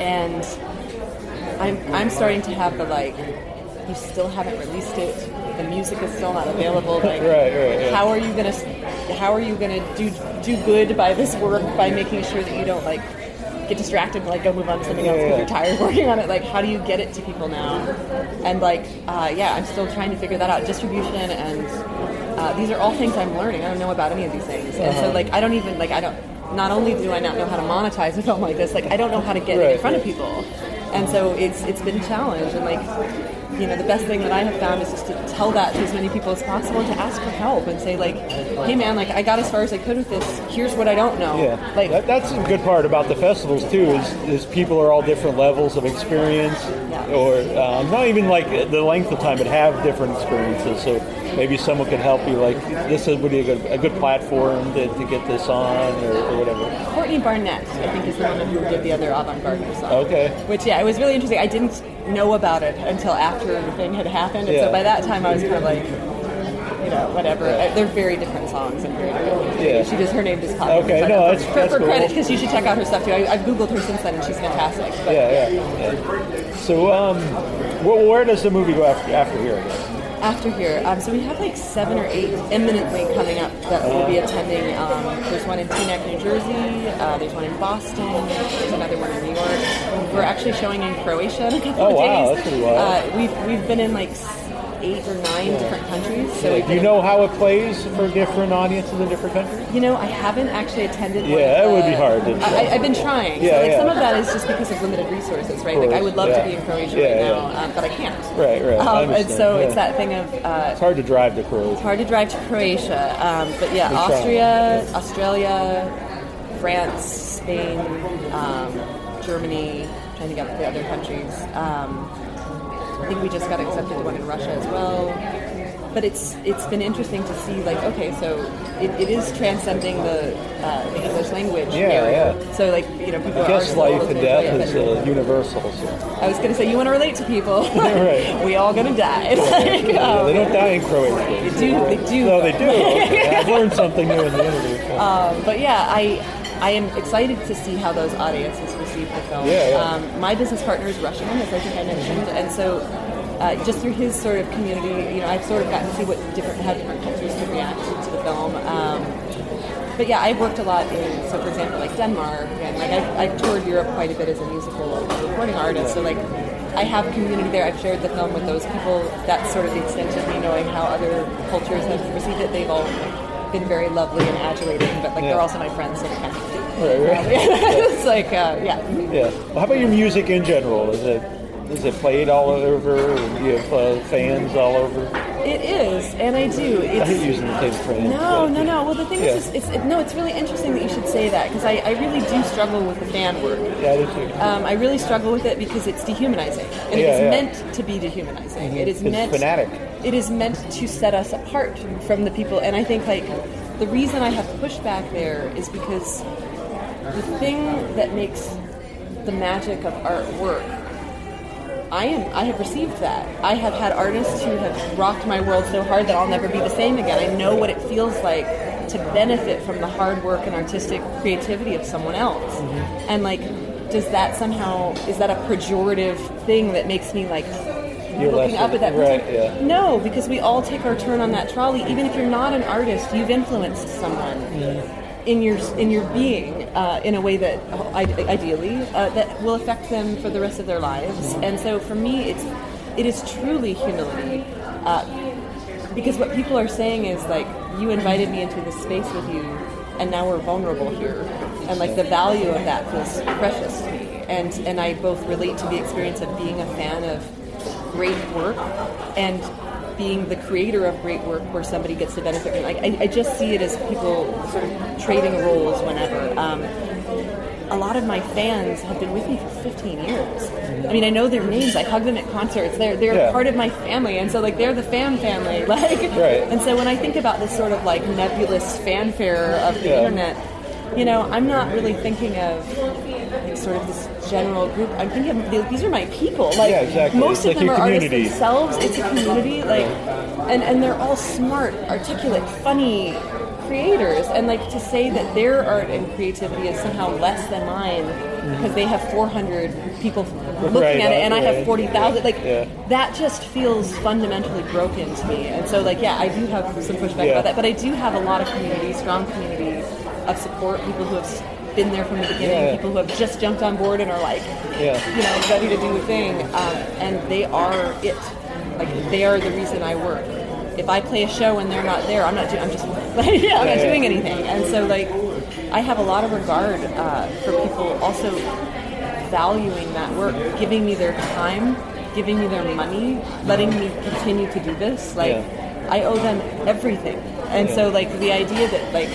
And I'm I'm starting to have the like you still haven't released it. The music is still not available. Like, Right, right, yeah. how are you gonna how are you gonna do do good by this work by making sure that you don't like get distracted and like go move on to something else because Yeah. you're tired working on it? Like how do you get it to people now? And like uh, yeah i'm still trying to figure that out. Distribution and uh, these are all things i'm learning. I don't know about any of these things. And so Uh-huh. like i don't even like i don't not only do I not know how to monetize a film like this, like I don't know how to get it in Right, front of people, and so it's it's been a challenge. And like, you know, the best thing that I have found is just to tell that to as many people as possible and to ask for help and say like, hey man, like I got as far as I could with this. Here's what I don't know. Yeah, Like that, that's a good part about the festivals too. Is, is people are all different levels of experience, Yeah. or um, not even like the length of time, but have different experiences. So maybe someone could help you. Like this is would be a good, a good platform to, to get this on, or, or whatever. Courtney Barnett, I think, is the woman who did the other avant-garde song. Okay. Which, yeah, it was really interesting. I didn't know about it until after the thing had happened, and Yeah. so by that time I was kind of like, you know, whatever. Uh, They're very different songs and very different. Yeah. She just her name just popped. Okay, no, that's- for, that's for cool. credit because you should check out her stuff too. I, I've googled her since then, and she's fantastic. But Yeah, yeah. yeah. So, um, wh- where does the movie go after, after here? After here, um, so we have like seven or eight imminently coming up that we'll be attending. Um, there's one in Teaneck, New Jersey. Uh, there's one in Boston. There's another one in New York. We're actually showing in Croatia in a couple Oh, of wow, days. that's pretty wild. Uh, we've we've been in like eight or nine different countries. So we've Do you know how it plays for different audiences in different countries? You know, I haven't actually attended. Yeah, that the- would be hard I, I- I've been trying. Yeah, so like yeah. some of that is just because of limited resources, right? Like I would love yeah. to be in Croatia Yeah, right yeah. now, um, but I can't. Right, right. Um, and so yeah. it's that thing of. Uh, It's hard to drive to Croatia. It's hard to drive to Croatia, um, but yeah, We're trying. Austria, Australia, France, Spain, um, Germany. Trying to get the other countries. I think we just got accepted to one in Russia as well. But it's it's been interesting to see like okay, so it, it is transcending the uh, the English language Yeah, barrier. yeah. So like you know people I guess life and death is uh, universal. So. I was going to say you want to relate to people. Right. we all gonna die. Like, Yeah, um, they don't die in Croatia. they do. They do. No, they do. I've learned something new in the interview. Um, but yeah, I I am excited to see how those audiences receive the film. Yeah, yeah. Um, my business partner is Russian, as I think I mentioned, and so uh, just through his sort of community, you know, I've sort of gotten to see what different how different cultures can react to the film. Um, but yeah, I've worked a lot in, so for example, like Denmark, and like I've, I've toured Europe quite a bit as a musical recording artist. So like, I have community there. I've shared the film with those people. That's sort of the extent of me knowing how other cultures have received it. They've all been very lovely and adulating, but like Yeah. they're also my friends, so they kind of. Right, right. it's like, uh, yeah. Yeah. Well, how about your music in general? Is it is it played all over? Do you have uh, fans all over? It is, and I do. I hate using the term fans. No, no, no. Well, the thing Yeah. is, it's, it, no, it's really interesting that you should say that because I, I really do struggle with the fan word. Yeah, I do too. Um, I really struggle with it because it's dehumanizing, and it Yeah, is yeah. meant to be dehumanizing. It is It's meant fanatic. It is meant to set us apart from the people, and I think like the reason I have pushback there is because the thing that makes the magic of art work. I am. I have received that. I have had artists who have rocked my world so hard that I'll never be the same again. I know what it feels like to benefit from the hard work and artistic creativity of someone else. Mm-hmm. And like, does that somehow is that a pejorative thing that makes me like You're looking up at that right, person? yeah. No, because we all take our turn on that trolley. Even if you're not an artist, you've influenced someone mm-hmm. In your in your being uh, in a way that uh, ideally uh, that will affect them for the rest of their lives. And so for me, it's it is truly humility. Uh, because what people are saying is like you invited me into this space with you and now we're vulnerable here and like the value of that feels precious to me and and i both relate to the experience of being a fan of great work and being the creator of great work where somebody gets the benefit from like I, I just see it as people sort of trading roles whenever um, a lot of my fans have been with me for 15 years. I mean, I know their names. I hug them at concerts. They're they're Yeah. part of my family, and so like they're the fan family. Like, Right. and so when I think about this sort of like nebulous fanfare of the Yeah. internet, you know, I'm not really thinking of sort of this general group. I'm thinking of these are my people. Like Yeah, exactly. most It's of like them are artists themselves. It's a community. Like, and and they're all smart, articulate, funny creators and like to say that their art and creativity is somehow less than mine because they have 400 people looking Right, at it and I have 40,000 like Yeah. that just feels fundamentally broken to me and so like yeah I do have some pushback Yeah. about that but I do have a lot of community strong community of support people who have been there from the beginning Yeah. people who have just jumped on board and are like Yeah. you know ready to do a thing um, and they are it like they are the reason I work if I play a show and they're not there I'm not do- I'm just yeah I'm not doing anything and so like I have a lot of regard uh, for people also valuing that work, giving me their time, giving me their money, letting me continue to do this. Like. I owe them everything, and so like the idea that like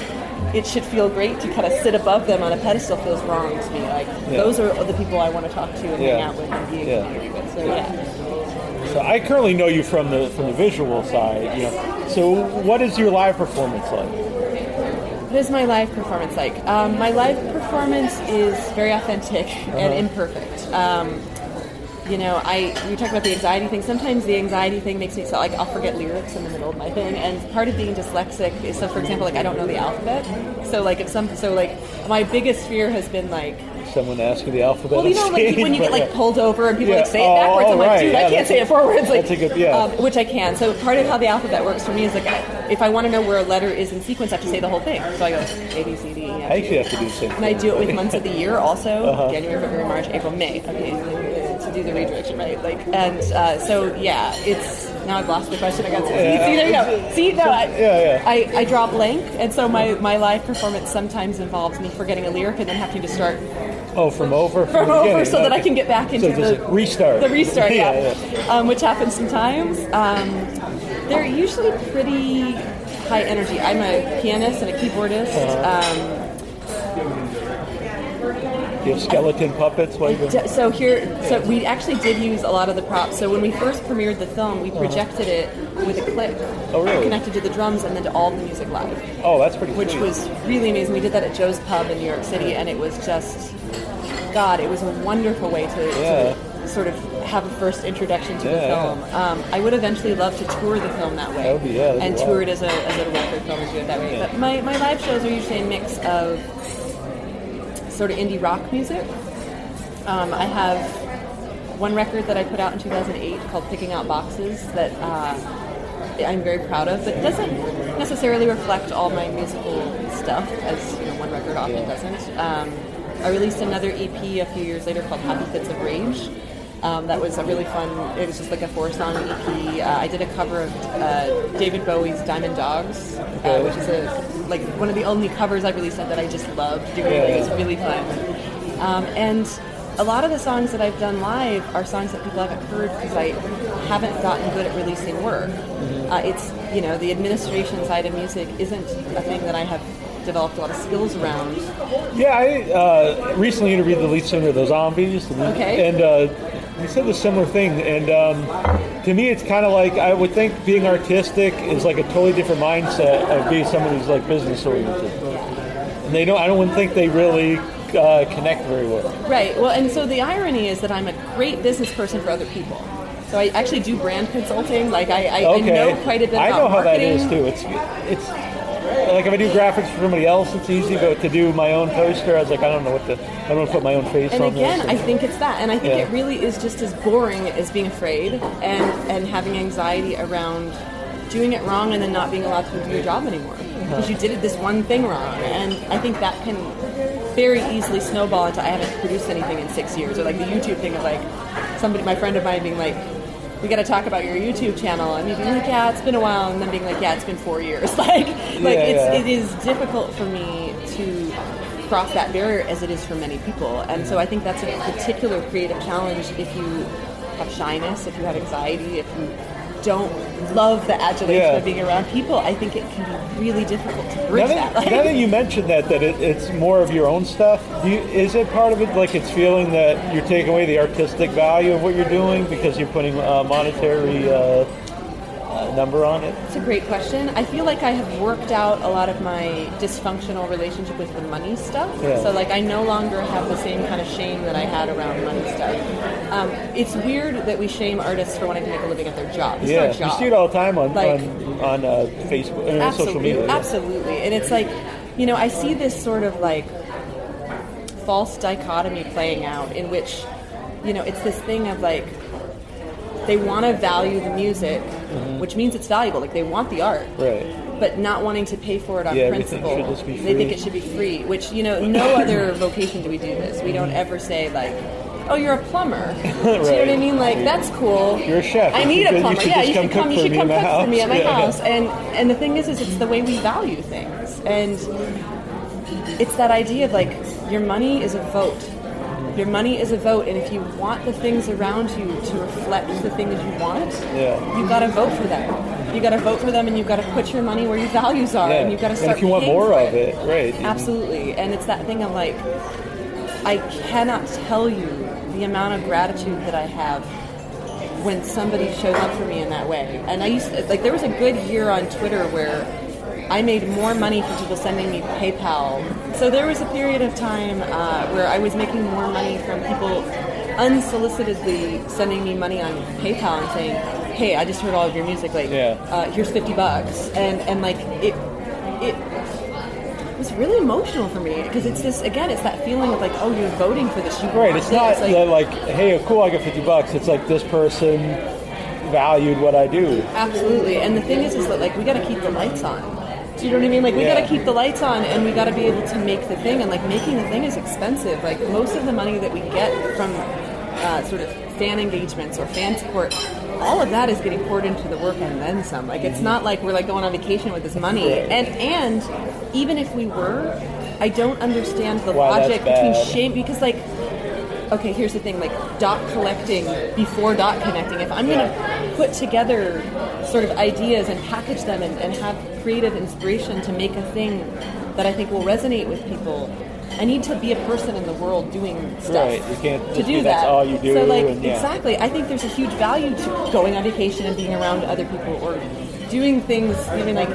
it should feel great to kind of sit above them on a pedestal feels wrong to me. Like Yeah. those are the people I want to talk to and hang out with and be in Yeah. community with. So yeah. So I currently know you from the from the visual side. You know. So what is your live performance like? What is my live performance like? Um, my live performance is very authentic and imperfect. Um, you know, I we talk about the anxiety thing. Sometimes the anxiety thing makes me so like I'll forget lyrics in the middle of my thing. And part of being dyslexic is so, for example, like I don't know the alphabet. So like if some so like my biggest fear has been like Someone ask you the alphabet. well, you know, like when you get like pulled over and people Yeah. like say it Oh, backwards, I'm like, right. dude, Yeah, I can't say it forwards. Like, that's a good- yeah. um, which I can. So part of how the alphabet works for me is like, if I want to know where a letter is in sequence, I have to say the whole thing. So I go A B C D E F. I actually have to do the same. And I do it with months of the year also Uh-huh. January, February, March, April, May. Okay, to do the redirection right. Like, and uh, so yeah, it's now I've lost the question. I got see, Yeah. see there you go. See, no, I, Yeah, yeah. I, I draw blank, and so my my live performance sometimes involves me forgetting a lyric and then having to start Oh, from over from the over so that I can get back into So the restart. The restart, yeah, Yeah, Um, which happens sometimes. Um, they're usually pretty high energy. I'm a pianist and a keyboardist. Uh-huh. Um, You have skeleton puppets. So here, so we actually did use a lot of the props. So when we first premiered the film, we projected it with a Uh-huh. Oh, really? connected to the drums and then to all the music live. Oh, that's pretty. Cool. Which sweet. was really amazing. We did that at Joe's Pub in New York City, and it was just, God, it was a wonderful way to, Yeah. to sort of have a first introduction to the Yeah, film. Um, I would eventually love to tour the film that way, That would be- yeah, and tour it as a, as a record film and do it that way. Yeah. But my, my live shows are usually a mix of sort of indie rock music. Um, I have one record that I put out in 2008 called Picking Out Boxes that uh, I'm very proud of, but doesn't necessarily reflect all my musical stuff, as you know, one record often doesn't. Um, I released another EP a few years later called Happy Fits of Rage. Um, that was a really fun. It was just like a four-song EP. Uh, I did a cover of uh, David Bowie's "Diamond Dogs," uh, which is a like one of the only covers I've released that I just loved doing. It was really fun. Um, and a lot of the songs that I've done live are songs that people haven't heard because I haven't gotten good at releasing work. Mm-hmm. Uh, it's, you know, the administration side of music isn't a thing that I have developed a lot of skills around. Yeah, I uh, recently interviewed the lead singer of the Zombies. Okay. And uh, he said a similar thing. And um, to me, it's kind of like I would think being artistic is like a totally different mindset of being someone who's like business oriented. And they don't. I don't think they really uh, connect very well. Right. Well, and so the irony is that I'm a great business person for other people. So I actually do brand consulting. Like I, I, I know quite a bit about. I know how that is too. It's it's like if I do graphics for somebody else, it's easy. But to do my own poster, I was like, I don't know what to. I don't want to put my own face And on again, this. And again, I think it's that, and I think Yeah. it really is just as boring as being afraid and and having anxiety around doing it wrong and then not being allowed to do your job anymore uh-huh. because you did it this one thing wrong. And I think that can very easily snowball into I haven't produced anything in six years, or like the YouTube thing of like somebody, my friend of mine, being like. We got to talk about your YouTube channel, and me being like, "Yeah, it's been a while," and then being like, "Yeah, it's been four years." like, like Yeah, it's it is difficult for me to cross that barrier as it is for many people. And so I think that's a particular creative challenge if you have shyness, if you have anxiety, if you don't love the adulation Yeah. of being around people. I think it can be really difficult to bridge Now that. that, now that you mentioned that, that it, it's more of your own stuff, do you, is it part of it like it's feeling that you're taking away the artistic value of what you're doing because you're putting a monetary uh, uh, number on it? It's a great question. I feel like I have worked out a lot of my dysfunctional relationship with the money stuff. Yeah. So like I no longer have the same kind of shame that I had around money stuff. Um, it's weird that we shame artists for wanting to make a living at their job. It's yeah, their you see it all the time on Like- on, on uh, Facebook, uh, social absolutely, media. absolutely. And it's like, you know, I see this sort of like false dichotomy playing out in which, you know, it's this thing of like they want to value the music, which means it's valuable. Like they want the art, Mm-hmm. Right. but not wanting to pay for it on Yeah, principle. should just be They think it should be free, which you know, no other vocation do we do this. We don't ever say like. Oh, you're a plumber. Do you know what I mean? Like that's cool. You're a chef. I You need a you plumber. should yeah, you should come. You should come cook for me at my yeah. house. And and the thing is, is it's the way we value things. And it's that idea of like your money is a vote. Your money is a vote, and if you want the things around you to reflect the things you want, Yeah. you got to vote for them. You got to vote for them, and you got to put your money where your values are, Yeah. and you got to And start. if you want more of it, right? Absolutely. And it's that thing of like, I cannot tell you the amount of gratitude that I have when somebody shows up for me in that way. And I used to, like, there was a good year on Twitter where I made more money from people sending me PayPal. So there was a period of time uh, where I was making more money from people unsolicitedly sending me money on PayPal and saying, "Hey, I just heard all of your music. Like, Yeah. uh, here's fifty bucks." And and like it, it was really emotional for me because it's this again, it's that feeling of like, oh, you're voting for this. You Right. It's this. not like, like, hey, cool, I got fifty bucks. It's like this person valued what I do. Absolutely. And the thing is, is that like we got to keep the lights on. You know what I mean? Like we Yeah. got to keep the lights on, and we got to be able to make the thing. And like making the thing is expensive. Like most of the money that we get from uh, sort of fan engagements or fan support, all of that is getting poured into the work and then some. Like it's not like we're like going on vacation with this money. And and even if we were, I don't understand the that's logic between shame because like okay, here's the thing, like dot collecting before dot connecting. If I'm gonna put together sort of ideas and package them and, and have creative inspiration to make a thing that I think will resonate with people, I need to be a person in the world doing stuff. Right, you can't to do that. that's all you do So like and, yeah. exactly, I think there's a huge value to going on vacation and being around other people or doing things, even like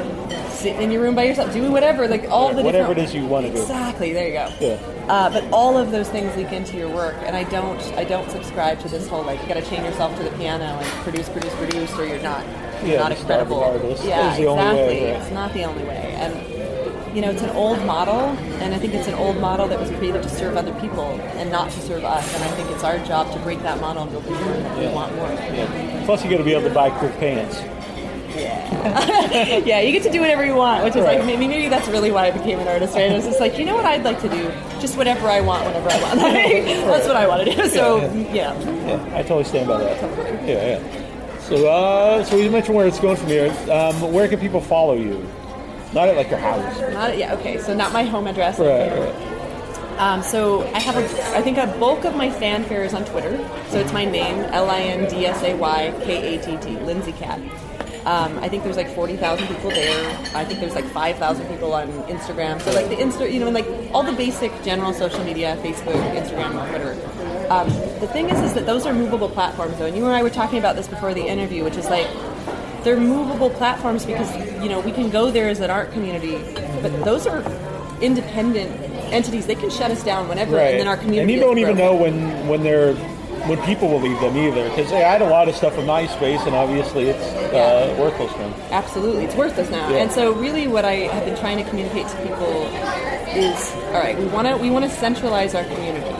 sitting in your room by yourself, doing whatever, like all the Whatever different- it is you wanna do. Exactly. There you go. Yeah. Uh, but all of those things leak into your work, and I don't, I don't subscribe to this whole like you got to chain yourself to the piano and produce, produce, produce, or you're not, Yeah, not incredible. yeah, is the only way, exactly. right. It's not the only way, and you know, it's an old model, and I think it's an old model that was created to serve other people and not to serve us. And I think it's our job to break that model and go, we want more. Yeah. Plus, you got to be able to buy cool pants. yeah, yeah, you get to do whatever you want, which is Right. like maybe, maybe that's really why I became an artist. Right? It was just like, you know what I'd like to do, just whatever I want, whenever I want. Like, that's what I want to do. So yeah, Yeah, I totally stand by that. Yeah, yeah. So, uh, so you mentioned where it's going from here. Um, where can people follow you? Not at like your house. not yeah. Okay, so not my home address. Right, right. Um, so I have a, I think a bulk of my fanfare is on Twitter. So it's my name, L I N D S A Y K A T T, Lindsay Katt. Um, I think there's like 40,000 people there. I think there's like 5,000 people on Instagram. So like the Insta, you know, and like all the basic general social media, Facebook, Instagram, Twitter. Um, the thing is, is that those are movable platforms though. And you and I were talking about this before the interview, which is like, they're movable platforms because, you know, we can go there as an art community, but those are independent entities. They can shut us down whenever, Right. and then our community. And you don't even know when when they're when people will leave them either. Because I had a lot of stuff on MySpace, and obviously it's uh, Yeah. worthless now. Absolutely, it's worthless now. Yeah. And so, really, what I have been trying to communicate to people is, all right, we want to we want to centralize our community.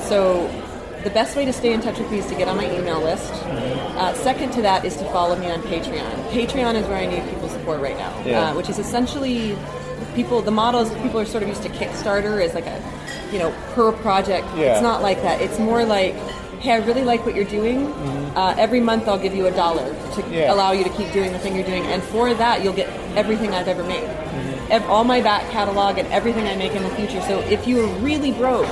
So, the best way to stay in touch with me is to get on my email list. Uh, second to that is to follow me on Patreon. Patreon is where I need people's support right now, Yeah. uh, which is essentially people. The models people are sort of used to Kickstarter as like a, you know, per project. Yeah. It's not like that. It's more like. Hey, I really like what you're doing. Uh, every month, I'll give you a dollar to Mm-hmm. Yeah. allow you to keep doing the thing you're doing, and for that, you'll get everything I've ever made, Mm-hmm. All my back catalog and everything I make in the future. So if you are really broke,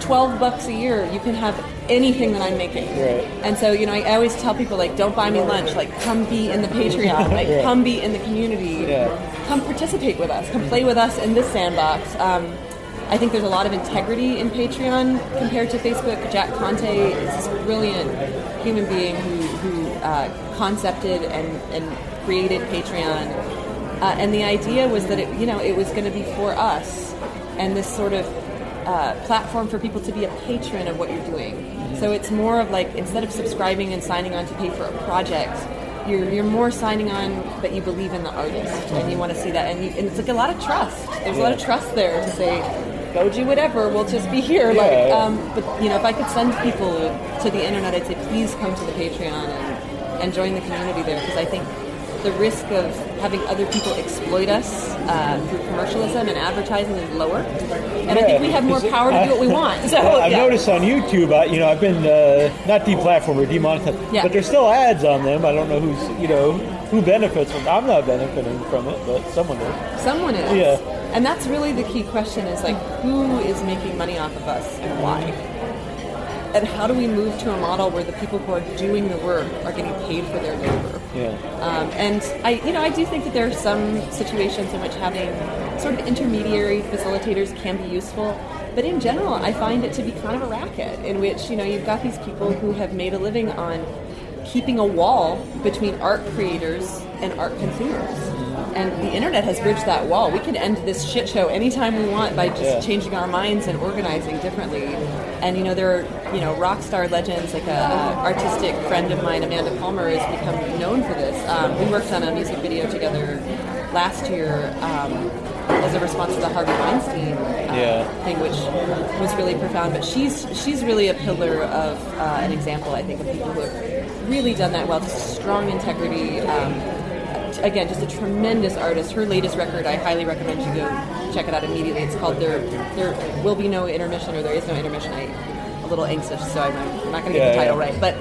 twelve bucks a year, you can have anything that I'm making. Right. And so you know, I, I always tell people like, don't buy me lunch. Like, come be in the Patreon. Like, Yeah. come be in the community. Yeah. Come participate with us. Come play with us in this sandbox. Um, I think there's a lot of integrity in Patreon compared to Facebook. Jack Conte is this brilliant human being who, who uh, concepted and, and created Patreon. Uh, and the idea was that it, you know, it was going to be for us, and this sort of uh, platform for people to be a patron of what you're doing. So it's more of like instead of subscribing and signing on to pay for a project, you're, you're more signing on that you believe in the artist and you want to see that. And, you, and it's like a lot of trust. There's a lot of trust there to say, go do whatever, we'll just be here. Yeah, like, yeah. um, but you know, if I could send people to the internet, I'd say please come to the Patreon and, and join the community there because I think the risk of having other people exploit us uh, through commercialism and advertising is lower. And I think we have more power to do what we want. So I've yeah. noticed on YouTube, you know, I've been uh, not deplatformed or demonetized, Yeah. but there's still ads on them. I don't know who's, you know, who benefits from. I'm not benefiting from it, but someone is. someone is. Yeah. and that's really the key question: is like who is making money off of us and why, and how do we move to a model where the people who are doing the work are getting paid for their labor? Yeah. Um, and I, you know, I do think that there are some situations in which having sort of intermediary facilitators can be useful. But in general, I find it to be kind of a racket in which, you know, you've got these people who have made a living on keeping a wall between art creators and art consumers. And the internet has bridged that wall. We can end this shit show anytime we want by just Yeah. changing our minds and organizing differently. And you know, there are you know rock star legends like a, a artistic friend of mine, Amanda Palmer, has become known for this. Um, we worked on a music video together last year um, as a response to the Harvey Weinstein uh, Yeah. thing, which was really profound. But she's she's really a pillar of uh, an example, I think, of people who have really done that well. Just strong integrity. Um, again, just a tremendous artist. Her latest record, I highly recommend you go check it out immediately. It's called "There There Will Be No Intermission" or "There Is No Intermission." I a little anxious, so I'm, I'm not going to get Yeah, the title yeah. right, but.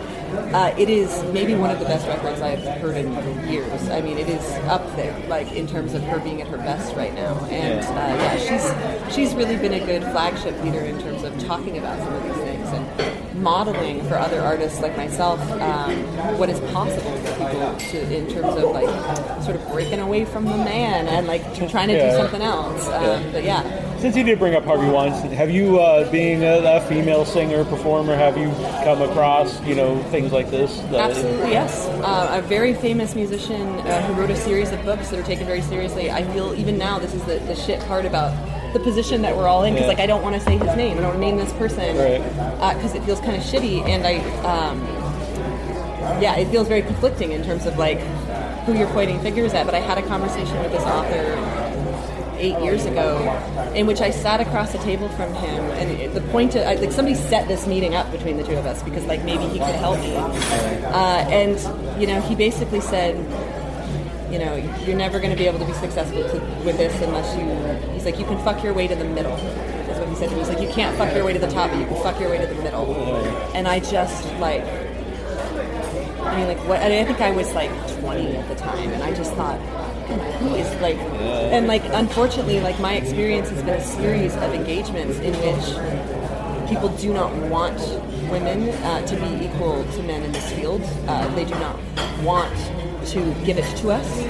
Uh, it is maybe one of the best records I've heard in years. I mean, it is up there, like in terms of her being at her best right now. And uh, yeah, she's she's really been a good flagship leader in terms of talking about some of these things and modeling for other artists like myself um, what is possible for people to, in terms of like sort of breaking away from the man and like trying to Yeah. do something else. Um, But yeah, Since you did bring up Harvey Weinstein, have you, uh, being a, a female singer performer, have you come across you know things like this? Absolutely, yes. Uh, a very famous musician uh, who wrote a series of books that are taken very seriously. I feel even now this is the, the shit part about the position that we're all in because Yeah. like I don't want to say his name. I don't want to name this person Right. because it feels kind of shitty, and I um, yeah, it feels very conflicting in terms of like who you're pointing fingers at. But I had a conversation with this author eight years ago, in which I sat across the table from him, and the point of I, like somebody set this meeting up between the two of us because like maybe he could help me, uh, and you know he basically said. You know, you're never going to be able to be successful to, with this unless you. He's like, you can fuck your way to the middle. That's what he said me. He's like, you can't fuck your way to the top, but you can fuck your way to the middle. And I just like I mean, like, what? And I think I was like 20 at the time, and I just thought, who is like, and like, unfortunately, like, my experience has been a series of engagements in which people do not want women uh, to be equal to men in this field. Uh, they do not want to give it to us.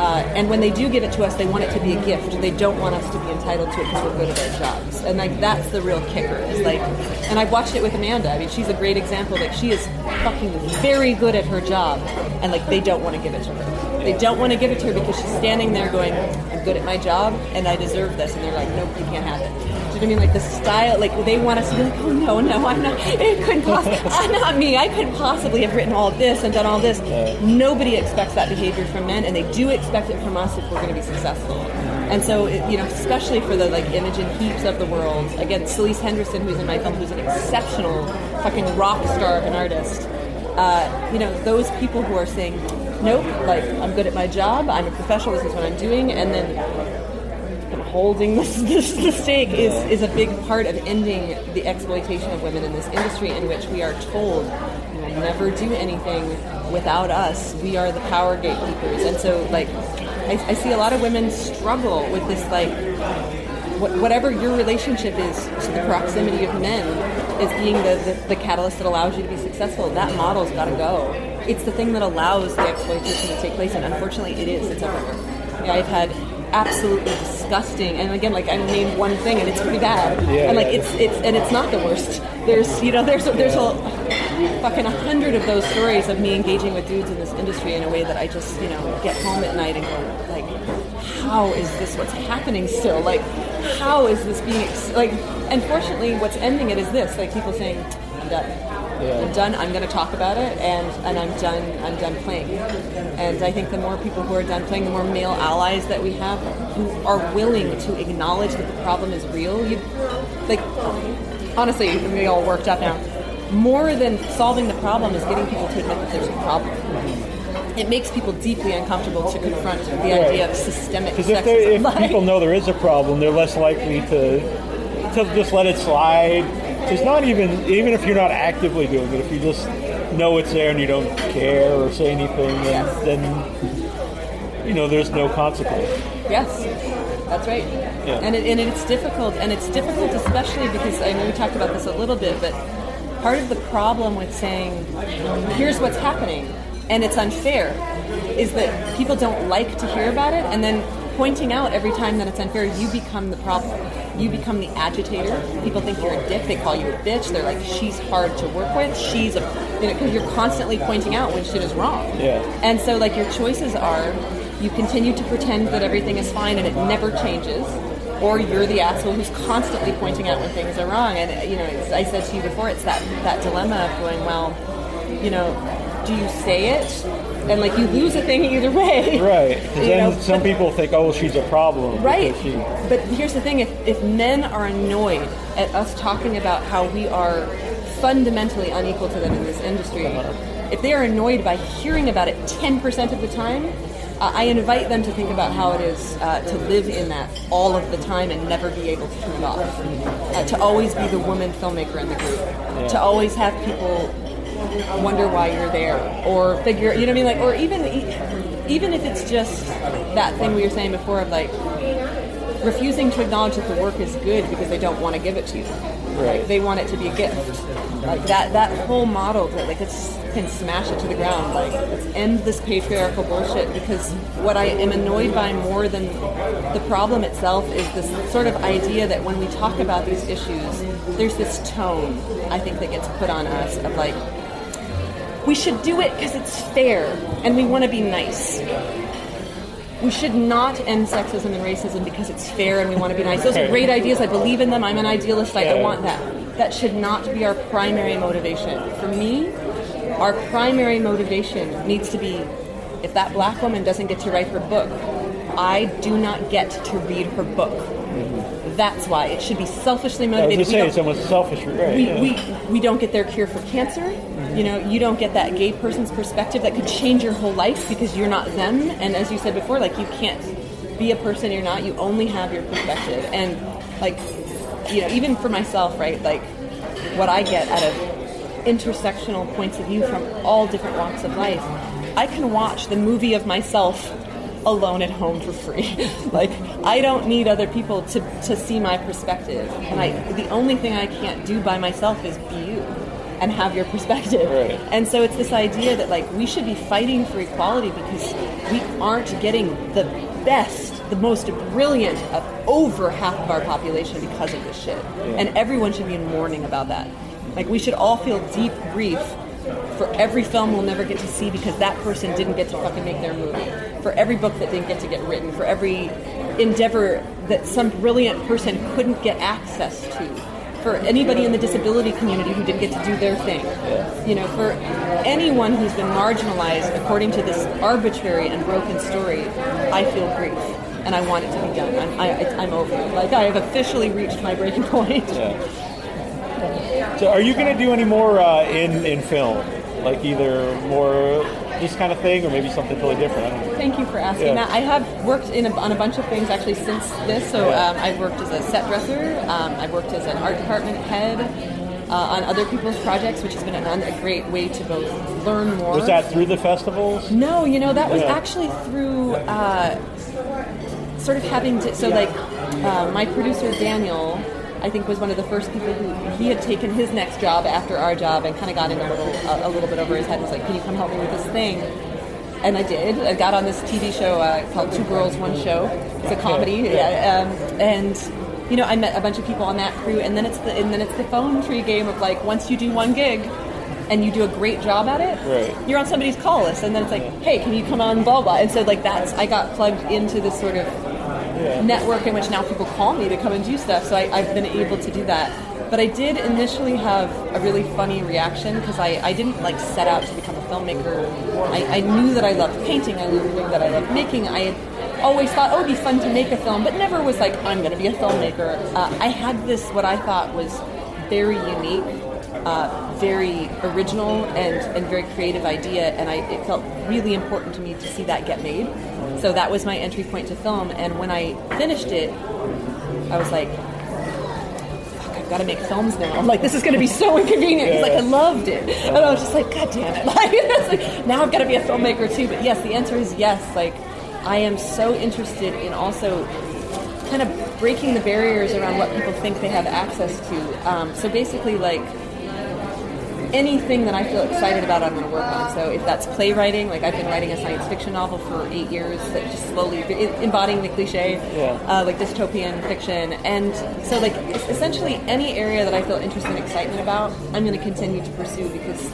Uh, and when they do give it to us, they want it to be a gift. They don't want us to be entitled to it because we're good at our jobs. And like that's the real kicker. Is like, and I've watched it with Amanda. I mean, she's a great example. Like she is fucking very good at her job, and like they don't want to give it to her. They don't want to give it to her because she's standing there going, "I'm good at my job, and I deserve this." And they're like, "Nope, you can't have it." Do you know what I mean? Like the style, like they want us to be like, "Oh no, no, I'm not. It couldn't possibly. I'm not me. I couldn't possibly have written all this and done all this." Nobody expects that behavior from men, and they do expect it from us if we're going to be successful. And so, it, you know, especially for the like Imogen Heaps of the world. Again, Celeste Henderson, who's in my film, who's an exceptional fucking rock star of an artist. Uh, you know, those people who are saying, "Nope, like I'm good at my job. I'm a professional. This is what I'm doing," and then and holding this, this mistake is, is a big part of ending the exploitation of women in this industry in which we are told you will never do anything without us. We are the power gatekeepers. And so, like, I, I see a lot of women struggle with this, like, whatever your relationship is to the proximity of men is being the, the, the catalyst that allows you to be successful. That model's got to go. It's the thing that allows the exploitation to take place, and unfortunately, it is. It's everywhere. Yeah, I've had absolutely disgusting, and again, like I named one thing, and it's pretty bad. Yeah, and like yeah. it's it's and it's not the worst. There's you know there's there's a fucking a hundred of those stories of me engaging with dudes in this industry in a way that I just you know get home at night and go like, how is this what's happening still? Like, how is this being ex- like? Unfortunately, what's ending it is this: like people saying, "I'm done." I'm done. I'm going to talk about it, and, and I'm done. I'm done playing. And I think the more people who are done playing, the more male allies that we have who are willing to acknowledge that the problem is real. You, like, honestly, we all worked up now. More than solving the problem is getting people to admit that there's a problem. It makes people deeply uncomfortable to confront the idea of systemic Because if, if people know there is a problem, they're less likely to to just let it slide. It's not even even if you're not actively doing it. If you just know it's there and you don't care or say anything, then, Yes. then you know there's no consequence. Yes. That's right. Yeah. And, it, and it's difficult, and it's difficult especially because I know we talked about this a little bit, but part of the problem with saying, here's what's happening, and it's unfair, is that people don't like to hear about it, and then pointing out every time that it's unfair, you become the problem. You become the agitator. People think you're a dick. They call you a bitch. They're like, she's hard to work with. She's a, you know, because you're constantly pointing out when shit is wrong. Yeah. And so, like, your choices are you continue to pretend that everything is fine and it never changes, or you're the asshole who's constantly pointing out when things are wrong. And, you know, I said to you before, it's that, that dilemma of going, well, you know, do you say it? And, like, you lose a thing either way. Right. 'Cause You then know, some but- people think, oh, she's a problem. Right. She, But here's the thing if, if men are annoyed at us talking about how we are fundamentally unequal to them in this industry, if they are annoyed by hearing about it 10% of the time, uh, I invite them to think about how it is uh, to live in that all of the time and never be able to turn it off. Uh, to always be the woman filmmaker in the group. To always have people wonder why you're there or figure you know what I mean? Like or even even if it's just that thing we were saying before of like refusing to acknowledge that the work is good because they don't want to give it to you. Right. like they want it to be a gift. Like that that whole model that like let's can smash it to the ground. Like let's end this patriarchal bullshit because what I am annoyed by more than the problem itself is this sort of idea that when we talk about these issues there's this tone I think that gets put on us of like we should do it because it's fair and we want to be nice. We should not end sexism and racism because it's fair and we want to be nice. Those are great ideas. I believe in them. I'm an idealist. I, I want that. That should not be our primary motivation. For me, our primary motivation needs to be if that black woman doesn't get to write her book, I do not get to read her book. Mm-hmm. That's why it should be selfishly motivated. We say, it's almost selfish, right? we, yeah. we, we don't get their cure for cancer. You know, you don't get that gay person's perspective that could change your whole life because you're not them. And as you said before, like you can't be a person you're not. You only have your perspective. And like, you know, even for myself, right? Like, what I get out of intersectional points of view from all different walks of life, I can watch the movie of myself alone at home for free. like I don't need other people to, to see my perspective. And I the only thing I can't do by myself is be you and have your perspective. Right. And so it's this idea that like we should be fighting for equality because we aren't getting the best, the most brilliant of over half of our population because of this shit. And everyone should be in mourning about that. Like we should all feel deep grief for every film we'll never get to see because that person didn't get to fucking make their movie. For every book that didn't get to get written. For every endeavor that some brilliant person couldn't get access to. For anybody in the disability community who didn't get to do their thing. You know, for anyone who's been marginalized according to this arbitrary and broken story, I feel grief. And I want it to be done. I'm, I, I'm over it. Like, I have officially reached my breaking point. So, are you going to do any more uh, in in film, like either more this kind of thing, or maybe something totally different? I don't know. Thank you for asking Yeah. that. I have worked in a, on a bunch of things actually since this. So Yeah. um, I've worked as a set dresser. Um, I've worked as an art department head uh, on other people's projects, which has been an, a great way to both learn more. Was that through the festivals? No, you know that was Yeah. actually through uh, sort of having to. So like uh, my producer Daniel, I think was one of the first people who he had taken his next job after our job and kind of got in a little a, a little bit over his head. and Was like, can you come help me with this thing? And I did. I got on this TV show uh, called Two Girls One Show. It's a comedy, yeah. Um, and you know, I met a bunch of people on that crew, and then it's the and then it's the phone tree game of like once you do one gig, and you do a great job at it, Right. you're on somebody's call list, and then it's like, hey, can you come on, blah blah. And so like that's I got plugged into this sort of network in which now people call me to come and do stuff. So I, I've been able to do that. But I did initially have a really funny reaction because I, I didn't like set out to become a filmmaker. I, I knew that I loved painting. I knew that I loved making. I had always thought, oh, it'd be fun to make a film, but never was like, I'm going to be a filmmaker. Uh, I had this, what I thought was very unique uh, very original and, and very creative idea, and I, it felt really important to me to see that get made. So that was my entry point to film, and when I finished it, I was like, fuck, I've got to make films now. I'm like, this is going to be so inconvenient because like I loved it, and I was just like, god damn it! Like, like now I've got to be a filmmaker too. But yes, the answer is yes. Like, I am so interested in also kind of breaking the barriers around what people think they have access to. Um, so basically, like anything that I feel excited about, I'm going to work on. So if that's playwriting, like I've been writing a science fiction novel for eight years, that just slowly embodying the cliche, Yeah. uh, like dystopian fiction, and so like essentially any area that I feel interest and excitement about, I'm going to continue to pursue because.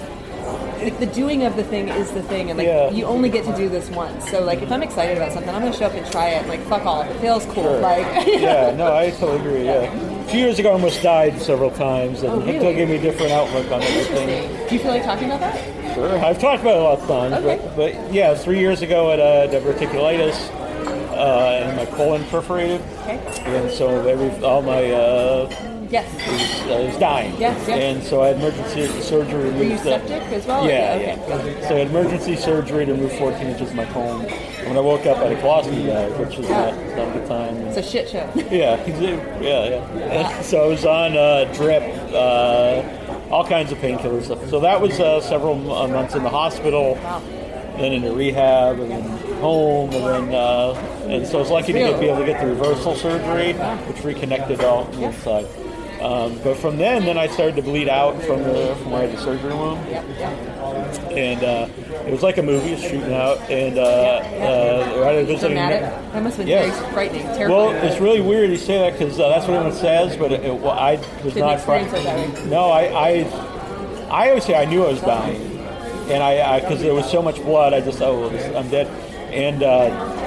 Like the doing of the thing is the thing, and like Yeah. you only get to do this once. So like if I'm excited about something, I'm gonna show up and try it. And like fuck all, if it fails, cool. Sure. Like yeah, no, I totally agree. Yeah, a few years ago, I almost died several times, and Oh, it gave me a different outlook on everything. Do you feel like talking about that? Sure, I've talked about it a lot of times, Okay. but, but yeah, three years ago at uh, diverticulitis, uh, and my colon perforated, Okay. and so every all my uh, Yes. was, uh, was dying. Yes, yes. And so I had emergency surgery. Were you removed the- septic as well? Yeah, Okay. yeah. So I had emergency surgery to remove 14 inches of my colon. And when I woke up, I had a colostomy bag, which was not, not a good time. It's a shit show. Yeah, a- yeah, yeah. So I was on uh, drip, uh, all kinds of painkillers. So that was uh, several uh, months in the hospital, Wow. then into rehab, and then home, and then uh, and so I was lucky to get, be able to get the reversal surgery, which reconnected all the inside. Um, but from then, then I started to bleed out from the from where I had the surgery room, and uh, it was like a movie, it was shooting out, and uh, uh, I was visiting. Dramatic. That must have been Yes. very frightening, terrible. Well, it's really weird you say that because uh, that's what everyone says, but it, it, well, I was Didn't not frightened. it that way. No, I, I, I always say I knew I was dying, and I because there was so much blood, I just oh, well, this, I'm dead, and uh,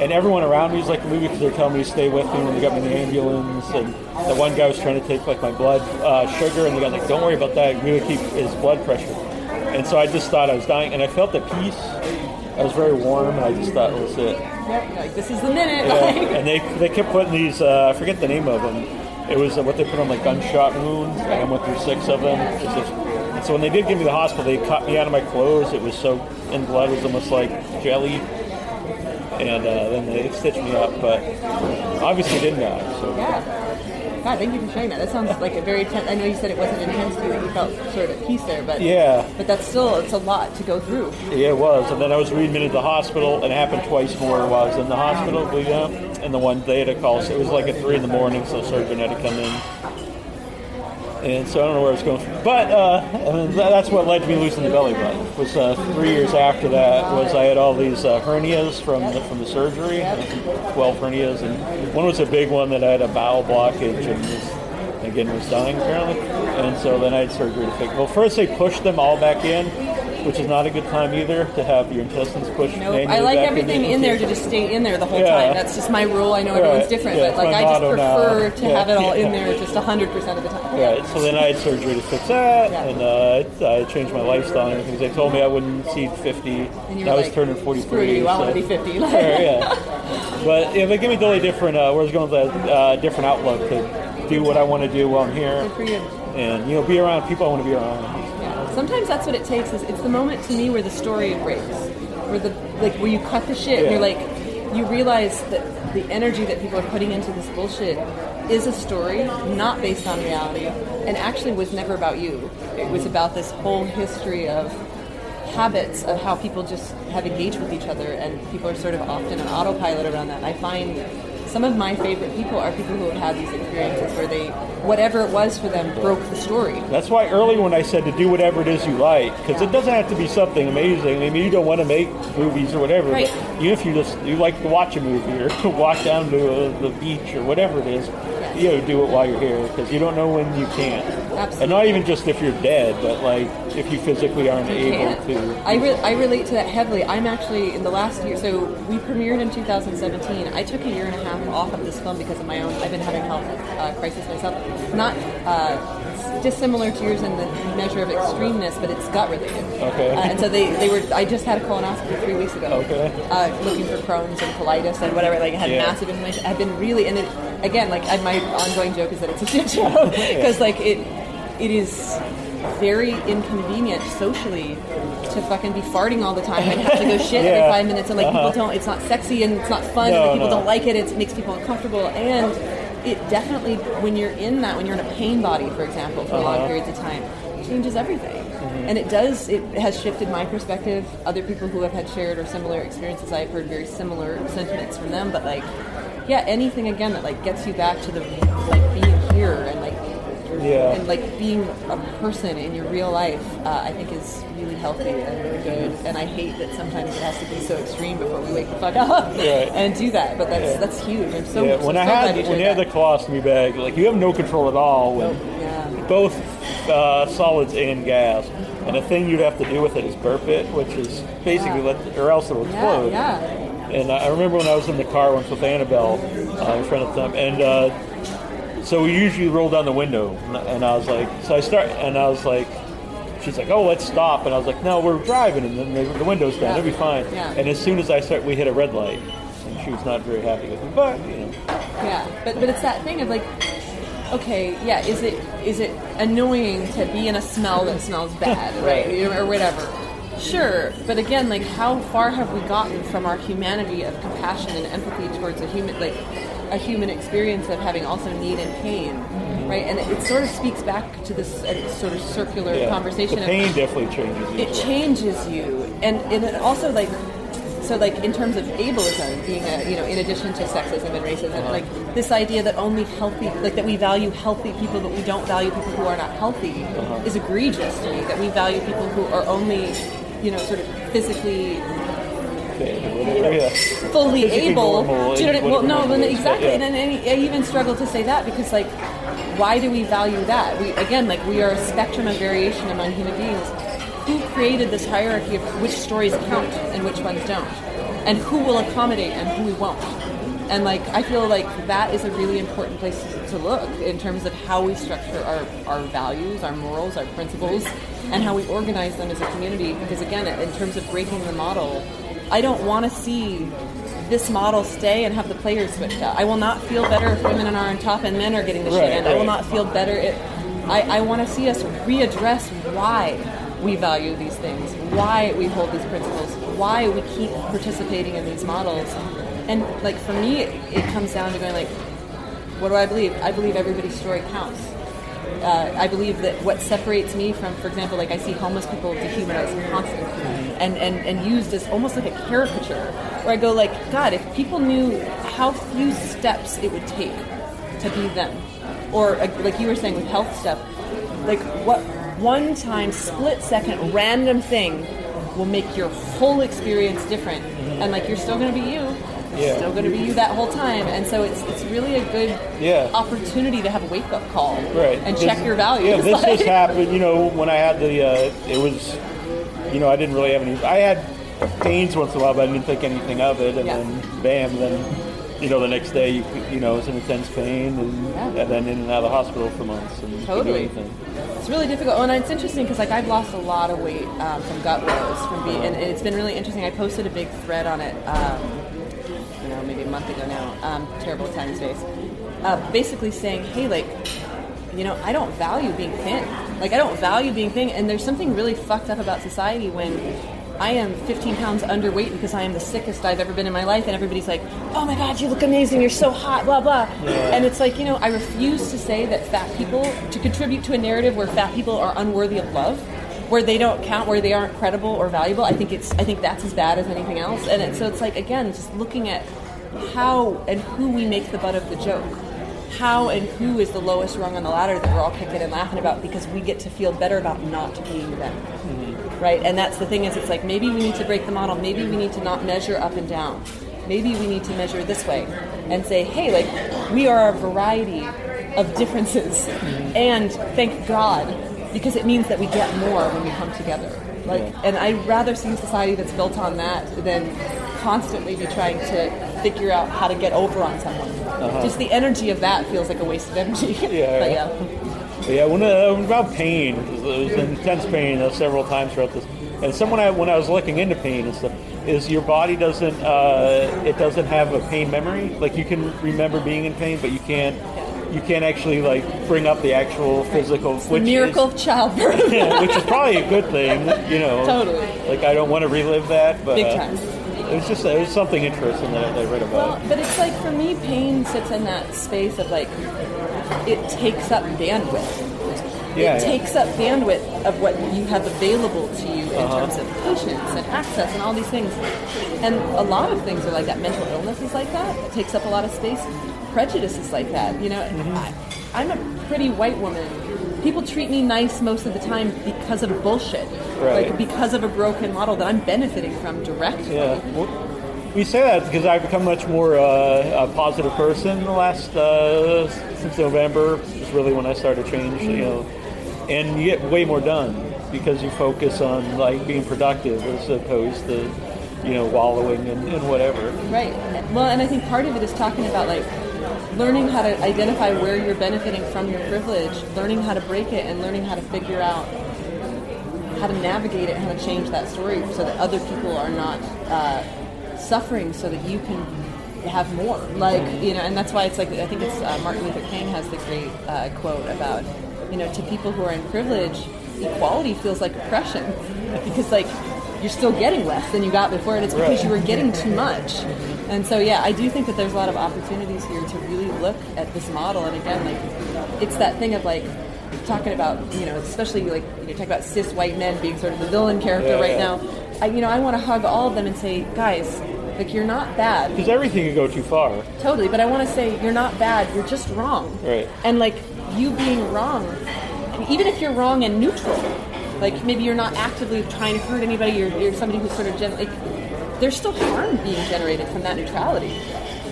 and everyone around me was like the movie because they're telling me to stay with me when they got me in the ambulance, and the one guy was trying to take like my blood uh, sugar, and the guy's like, don't worry about that, we will keep his blood pressure, and so I just thought I was dying, and I felt at peace. I was very warm, and I just thought it was it. Yep, like, this is the minute. Yeah, and they they kept putting these. Uh, I forget the name of them. It was uh, what they put on like gunshot wounds, and I went through six of them. And so when they did give me the hospital, they cut me out of my clothes. It was soaked in blood. It was almost like jelly. And uh, then they stitched me up, but obviously didn't die. So yeah. God, thank you for sharing that. That sounds like a very. Ten- I know you said it wasn't intense to you; that you felt sort of at peace there, but yeah, But that's still it's a lot to go through. yeah, it was. And then I was readmitted to the hospital, and it happened twice more while I was in the hospital. Out. And the one they had a call, so it was like at three in the morning, so the surgeon had to come in. And so I don't know where it's going from. But uh, that's what led to me losing the belly button. Was uh, three years after that was I had all these uh, hernias from the, from the surgery, twelve hernias, and one was a big one that I had a bowel blockage and was, again was dying apparently. And so then I had surgery to fix. Well, first they pushed them all back in, which is not a good time either to have your intestines pushed. Nope. I like everything in there to just stay in there the whole Yeah. time. That's just my rule. I know everyone's different, Yeah, but like I just motto now. prefer to Yeah. have it all in there just hundred percent of the time. Right. So then I had surgery to fix that, and uh, I changed my lifestyle and everything. They told me I wouldn't see 50. And I was like, turning 43. Screw you! I so- want to be fifty. Yeah. But yeah, they give me totally different. Uh, where I going with a uh, different outlook to do what I want to do while I'm here, Good for you. and you know, be around people I want to be around. Yeah. Sometimes that's what it takes. Is it's the moment to me where the story breaks, where the like where you cut the shit and you're like, you realize that the energy that people are putting into this bullshit is a story not based on reality, and actually was never about you. It was about this whole history of habits of how people just have engaged with each other, and people are sort of often on autopilot around that. And I find some of my favorite people are people who have had these experiences where they, whatever it was for them, broke the story. That's why earlier when I said to do whatever it is you like, because it doesn't have to be something amazing. I mean, you don't want to make movies or whatever, Right. but even if you just you like to watch a movie or walk down to uh, the beach or whatever it is, you got to do it while you're here because you don't know when you can't. Absolutely. And not even just if you're dead, but like if you physically aren't able can't. to. I, re- I relate to that heavily. I'm actually in the last year. So we premiered in 2017. I took a year and a half off of this film because of my own. I've been having health uh, crisis myself. Not uh, dissimilar to yours in the measure of extremeness, but it's gut related. Okay. Uh, and so they, they were. I just had a colonoscopy three weeks ago. Okay. Uh, looking for Crohn's and colitis and whatever. Like I had Yeah. massive inflammation. I've been really and it, again like I, my ongoing joke is that it's a shit show because like it it is very inconvenient socially to fucking be farting all the time and have to go shit Yeah. every five minutes and like Uh-huh. people don't it's not sexy and it's not fun No, and like, people no. don't like it it makes people uncomfortable and it definitely when you're in that when you're in a pain body for example for long Uh-huh. periods of time changes everything and it does it has shifted my perspective other people who have had shared or similar experiences i've heard very similar sentiments from them but like yeah, anything again that like gets you back to the like being here and like Yeah. and like being a person in your real life, uh, I think is really healthy and really good. And I hate that sometimes it has to be so extreme before we wake the fuck up Right. and do that. But that's that's huge. I'm so, yeah, when I so glad had you when you had the colostomy bag, like you have no control at all when yeah. both uh, solids and gas. And the thing you'd have to do with it is burp it, which is basically Yeah. let, or else it'll explode. yeah. And I remember when I was in the car once with Annabelle, uh, a friend at the time, and uh, so we usually roll down the window, and- I was like, so I start, and I was like, she's like, oh, let's stop, and I was like, no, we're driving, and then the, the window's down, it'll be fine. Yeah. And as soon as I start, we hit a red light, and she was not very happy with me, but you know, Yeah, but but it's that thing of like, okay, yeah, is it is it annoying to be in a smell that smells bad, right, Right. or whatever? Sure, but again, like, how far have we gotten from our humanity of compassion and empathy towards a human, like, a human experience of having also need and pain, right? And it, it sort of speaks back to this uh, sort of circular yeah, conversation. the of- pain definitely changes you. it changes you and, and it also like so like in terms of ableism being a you know in addition to sexism and racism like this idea that only healthy like that we value healthy people but we don't value people who are not healthy is egregious to me that we value people who are only you know sort of physically. Fully able. normal, Do you know what I- well, no, whatever but exactly. yeah. And, then I even struggle to say that because, like, why do we value that? We again, like, we are a spectrum of variation among human beings. Who created this hierarchy of which stories count and which ones don't, and who will accommodate and who we won't? And like, I feel like that is a really important place to, to look in terms of how we structure our, our values, our morals, our principles, and how we organize them as a community. Because again, in terms of breaking the model, I don't want to see this model stay and have the players switched out. I will not feel better if women are on top and men are getting the shit Right. I will not feel better if I, I want to see us readdress why we value these things, why we hold these principles, why we keep participating in these models. And like for me, it, it comes down to going like, what do I believe? I believe everybody's story counts. Uh, I believe that what separates me from, for example, like I see homeless people dehumanized constantly and, and, and used as almost like a caricature, where I go like, God, if people knew how few steps it would take to be them, or uh, like you were saying with health stuff, like what one time, split second, random thing will make your whole experience different, and like you're still going to be you. Yeah. Still going to be you that whole time, and so it's it's really a good Yeah. opportunity to have a wake up call right and This- check your values. Yeah, this Like- just happened. You know, when I had the, uh, it was, you know, I didn't really have any. I had pains once in a while, but I didn't think anything of it, and Yeah. then bam, then you know, the next day, you, you know, it was an intense pain, and, Yeah. and then in and out of the hospital for months, and do Totally. anything. It's really difficult, and it's interesting because like I've lost a lot of weight um, from gut woes from being, and it's been really interesting. I posted a big thread on it, um, you know, maybe a month ago now. Um, terrible time and space. Uh, basically saying, hey, like, you know, I don't value being thin. Like, I don't value being thin, and there's something really fucked up about society when. I am 15 pounds underweight because I am the sickest I've ever been in my life, and everybody's like, "Oh my God, you look amazing! You're so hot!" Blah blah. And it's like, you know, I refuse to say that fat people to contribute to a narrative where fat people are unworthy of love, where they don't count, where they aren't credible or valuable. I think it's, I think that's as bad as anything else. And it, so it's like, again, just looking at how and who we make the butt of the joke. How and who is the lowest rung on the ladder that we're all kicking and laughing about because we get to feel better about not being them mm-hmm. right? And that's the thing is, it's like maybe we need to break the model. Maybe we need to not measure up and down. Maybe we need to measure this way and say, hey, like we are a variety of differences, mm-hmm. and thank God because it means that we get more when we come together. Like, and I'd rather see a society that's built on that than constantly be trying to figure out how to get over on someone. Just the energy of that feels like a waste of energy. Yeah, but yeah. yeah. When uh, about pain, it was, it was intense pain uh, several times throughout this. And someone I, when I was looking into pain and stuff, is your body doesn't uh, it doesn't have a pain memory. Like you can remember being in pain, but you can't you can't actually like bring up the actual physical. Which miracle is, of childbirth. yeah, which is probably a good thing, you know. Totally. Like I don't want to relive that, but Big uh, time. It was just it was something interesting that I, I read about. Well, but it's like for me, pain sits in that space of like it takes up bandwidth. Yeah, it yeah. takes up bandwidth of what you have available to you in Uh-huh. terms of patience and access and all these things. And a lot of things are like that. Mental illness is like that. It takes up a lot of space. Prejudice is like that. You know, Mm-hmm. I, I'm a pretty white woman. People treat me nice most of the time because of bullshit. Right. Like because of a broken model that I'm benefiting from directly. Yeah. Well, we say that because I've become much more uh, a positive person the last uh, since November. Is really when I started to change. You know, and you get way more done because you focus on like being productive as opposed to you know wallowing in, in whatever. Right. Well, and I think part of it is talking about like learning how to identify where you're benefiting from your privilege, learning how to break it, and learning how to figure out how to navigate it, how to change that story so that other people are not uh, suffering, so that you can have more. Like you know, and that's why it's like I think it's uh, Martin Luther King has the great uh, quote about you know to people who are in privilege, equality feels like oppression because like you're still getting less than you got before, and it's because you were getting too much. And so, yeah, I do think that there's a lot of opportunities here to really look at this model. And again, like, it's that thing of like talking about, you know, especially like you know, talk about cis white men being sort of the villain character Yeah, right yeah. now. I, you know, I want to hug all of them and say, guys, like you're not bad, Because everything can go too far. totally. But I want to say you're not bad. You're just wrong. Right. And like you being wrong, even if you're wrong and neutral, like maybe you're not actively trying to hurt anybody, you're, you're somebody who's sort of gen- like, there's still harm being generated from that neutrality.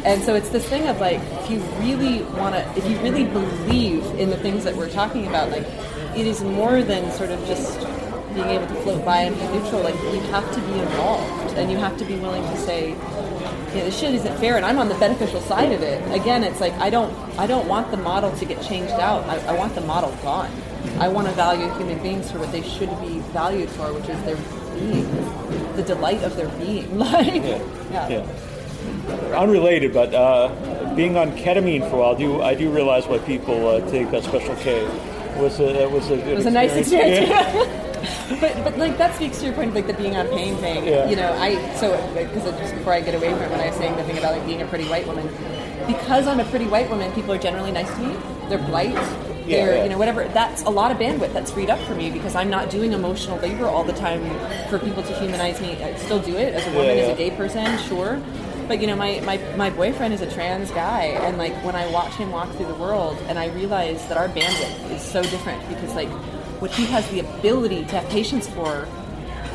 And so it's this thing of like, if you really want to, if you really believe in the things that we're talking about, like, it is more than sort of just being able to float by and be neutral. Like, you have to be involved, and you have to be willing to say, yeah, this shit isn't fair, and I'm on the beneficial side of it. Again, it's like I don't, I don't want the model to get changed out. I, I want the model gone. I want to value human beings for what they should be valued for, which is their being, the delight of their being. Like, yeah. Yeah. Unrelated, but uh, being on ketamine for a while, do I do realize why people uh, take that special K. It was a, it was a, It was a nice experience. Yeah. but but like that speaks to your point of like the being on pain thing. Yeah. You know, I so because just before I get away from it, when I was saying the thing about like being a pretty white woman, because I'm a pretty white woman, people are generally nice to me. They're polite. They're yeah. you know whatever. That's a lot of bandwidth that's freed up for me because I'm not doing emotional labor all the time for people to humanize me. I still do it as a woman, Yeah, as a gay person, sure. But you know, my, my, my boyfriend is a trans guy, and like when I watch him walk through the world, and I realize that our bandwidth is so different because like what he has the ability to have patience for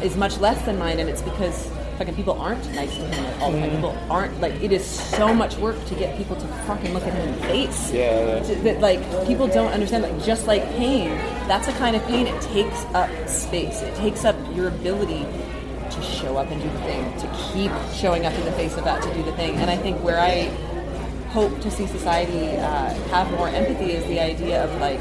is much less than mine, and it's because fucking people aren't nice to him Like, all. Mm-hmm. People aren't like it is so much work to get people to fucking look at him in the face. Yeah, yeah. To- that like people don't understand. Like just like pain, that's a kind of pain. It takes up space. It takes up your ability to show up and do the thing, to keep showing up in the face of that, to do the thing. And I think where I hope to see society uh, have more empathy is the idea of like,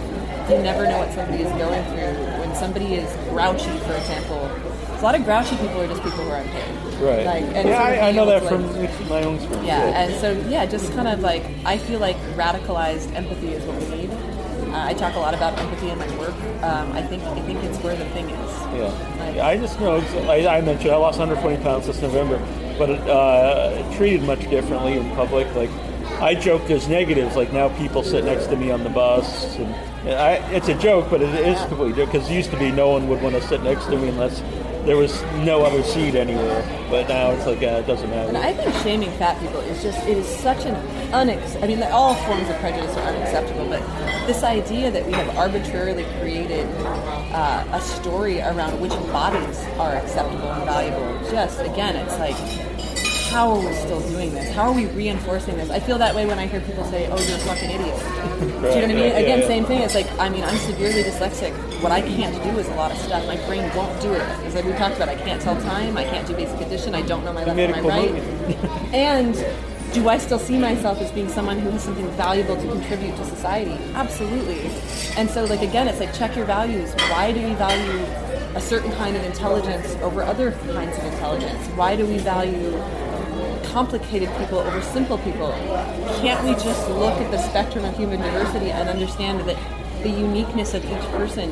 you never know what somebody is going through. When somebody is grouchy, for example, a lot of grouchy people are just people who are in pain. Right. Like, and yeah, I, I know that to, from my own experience. yeah, and so yeah, just kind of like I feel like radicalized empathy is what we need. Uh, I talk a lot about empathy in my work. Um, I think I think it's where the thing is. Yeah. Yeah, I just know, I, I mentioned I lost 120 pounds this November, but uh, treated much differently in public. Like, I joke there's negatives, like now people sit next to me on the bus. And, I, it's a joke, but it is completely joke, because it used to be no one would want to sit next to me unless there was no other seed anywhere. But now it's like, yeah, it doesn't And matter. I think shaming fat people is just, it is such an unex. I mean, all forms of prejudice are unacceptable, but this idea that we have arbitrarily created uh, a story around which bodies are acceptable and valuable, just, again, it's like, how are we still doing this? How are we reinforcing this? I feel that way when I hear people say, oh, you're a fucking idiot. Do you know what I mean? yeah, Again, yeah. same thing. It's like, I mean, I'm severely dyslexic. What I can't do is a lot of stuff. My brain won't do it. It's like we talked about, I can't tell time. I can't do basic addition. I don't know my left from my right. and do I still see myself as being someone who has something valuable to contribute to society? Absolutely. And so, like again, it's like check your values. Why do we value a certain kind of intelligence over other kinds of intelligence? Why do we value complicated people over simple people? Can't we just look at the spectrum of human diversity and understand that the uniqueness of each person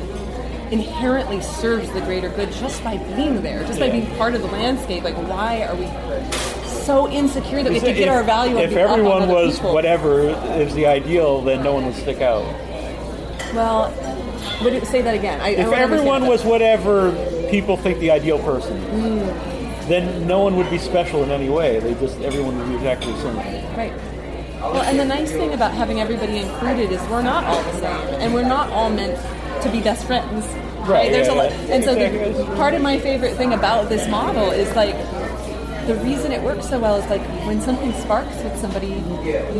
inherently serves the greater good just by being there, just by being part of the landscape? Like, why are we so insecure that we have to If- get our value If everyone was people? whatever is the ideal, then no one would stick out. Well, would it say that again? I, I If wanna everyone was whatever people think the ideal person is, then no one would be special in any way. They just everyone would be exactly the same. right. Well, and the nice thing about having everybody included is we're not all the same, and we're not all meant to be best friends. Right, There's yeah, a lot, and so the, part of my favorite thing about this model is like the reason it works so well is like when something sparks with somebody,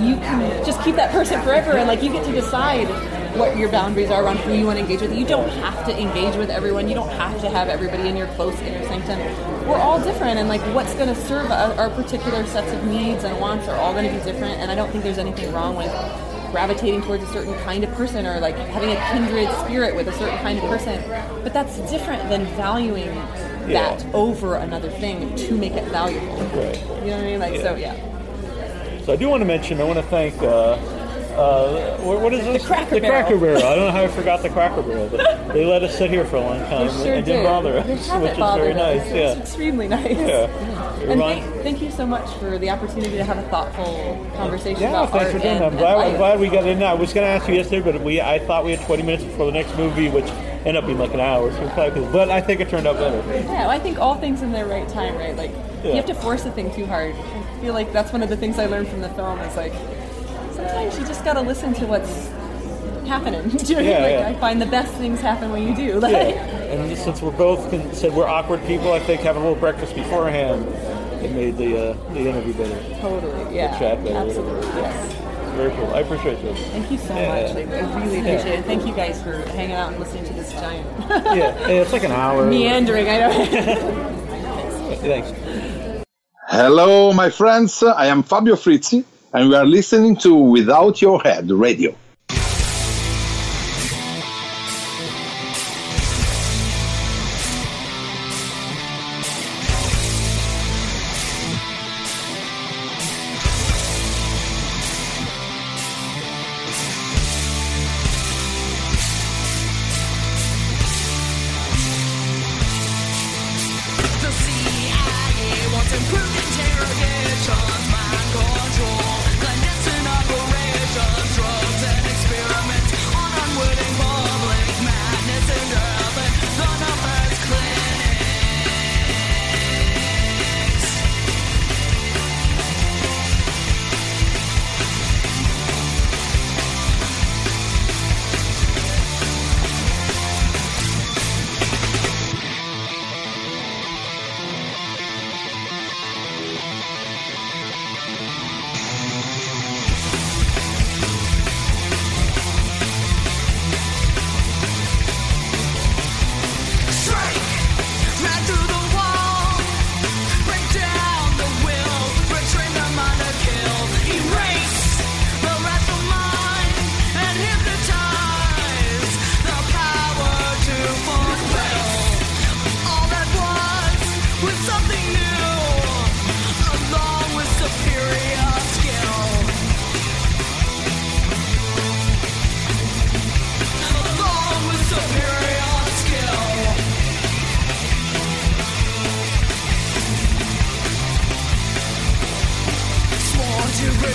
you can just keep that person forever, and like you get to decide what your boundaries are around who you want to engage with. You don't have to engage with everyone. You don't have to have everybody in your close inner sanctum. We're all different, and like what's going to serve our, particular sets of needs and wants are all going to be different. And I don't think there's anything wrong with gravitating towards a certain kind of person or like having a kindred spirit with a certain kind of person. But that's different than valuing that over another thing to make it valuable. Right. You know what I mean? Like so, yeah. So I do want to mention. I want to thank. Uh, uh, what, what is this? Cracker the Barrel. Cracker Barrel. I don't know how I forgot the Cracker Barrel, but they let us sit here for a long time sure and did. didn't bother us, which is very us. nice. It's Yeah. extremely nice. Yeah. And thank, thank you so much for the opportunity to have a thoughtful conversation Yeah, about thanks for doing that. I'm glad, I'm glad we got in. I was going to ask you yesterday, but we I thought we had 20 minutes before the next movie, which ended up being like an hour. So but I think it turned out better. Yeah, well, I think all things in their right time, right? Like Yeah. you have to force a thing too hard. I feel like that's one of the things I learned from the film is like sometimes you just gotta listen to what's happening. Do you know I? Yeah, like yeah. I find the best things happen when you do. Like, Yeah. And since we're both con- said we're awkward people, I think having a little breakfast beforehand it made the uh, the interview better. Totally. Yeah. The chat better. Absolutely. Yes. Very cool. I appreciate this. Thank you so Yeah. much. Like, I really Yeah. appreciate it. Thank you guys for hanging out and listening to this giant Yeah, yeah, it's like an hour. meandering. I know. Thanks. Hello, my friends. I am Fabio Frizzi, and we are listening to Without Your Head Radio.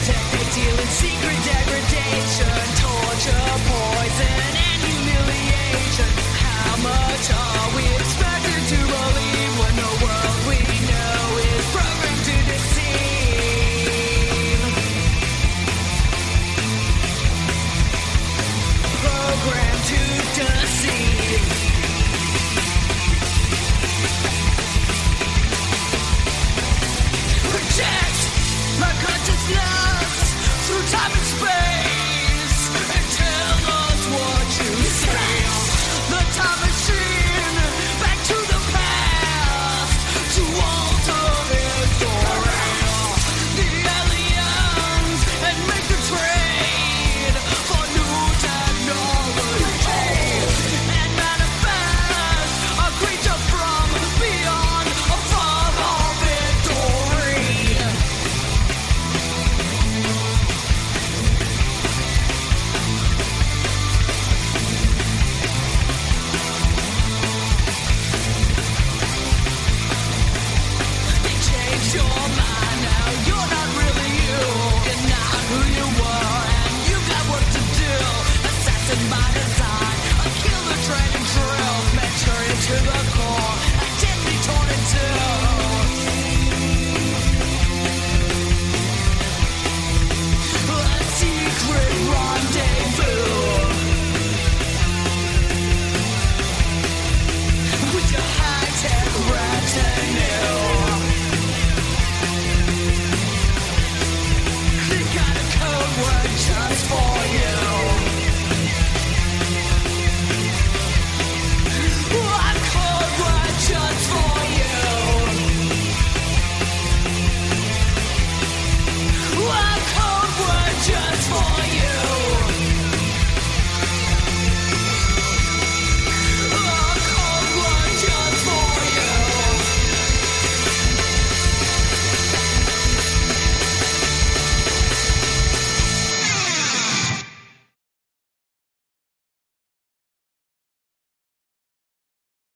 Protect, they deal in secret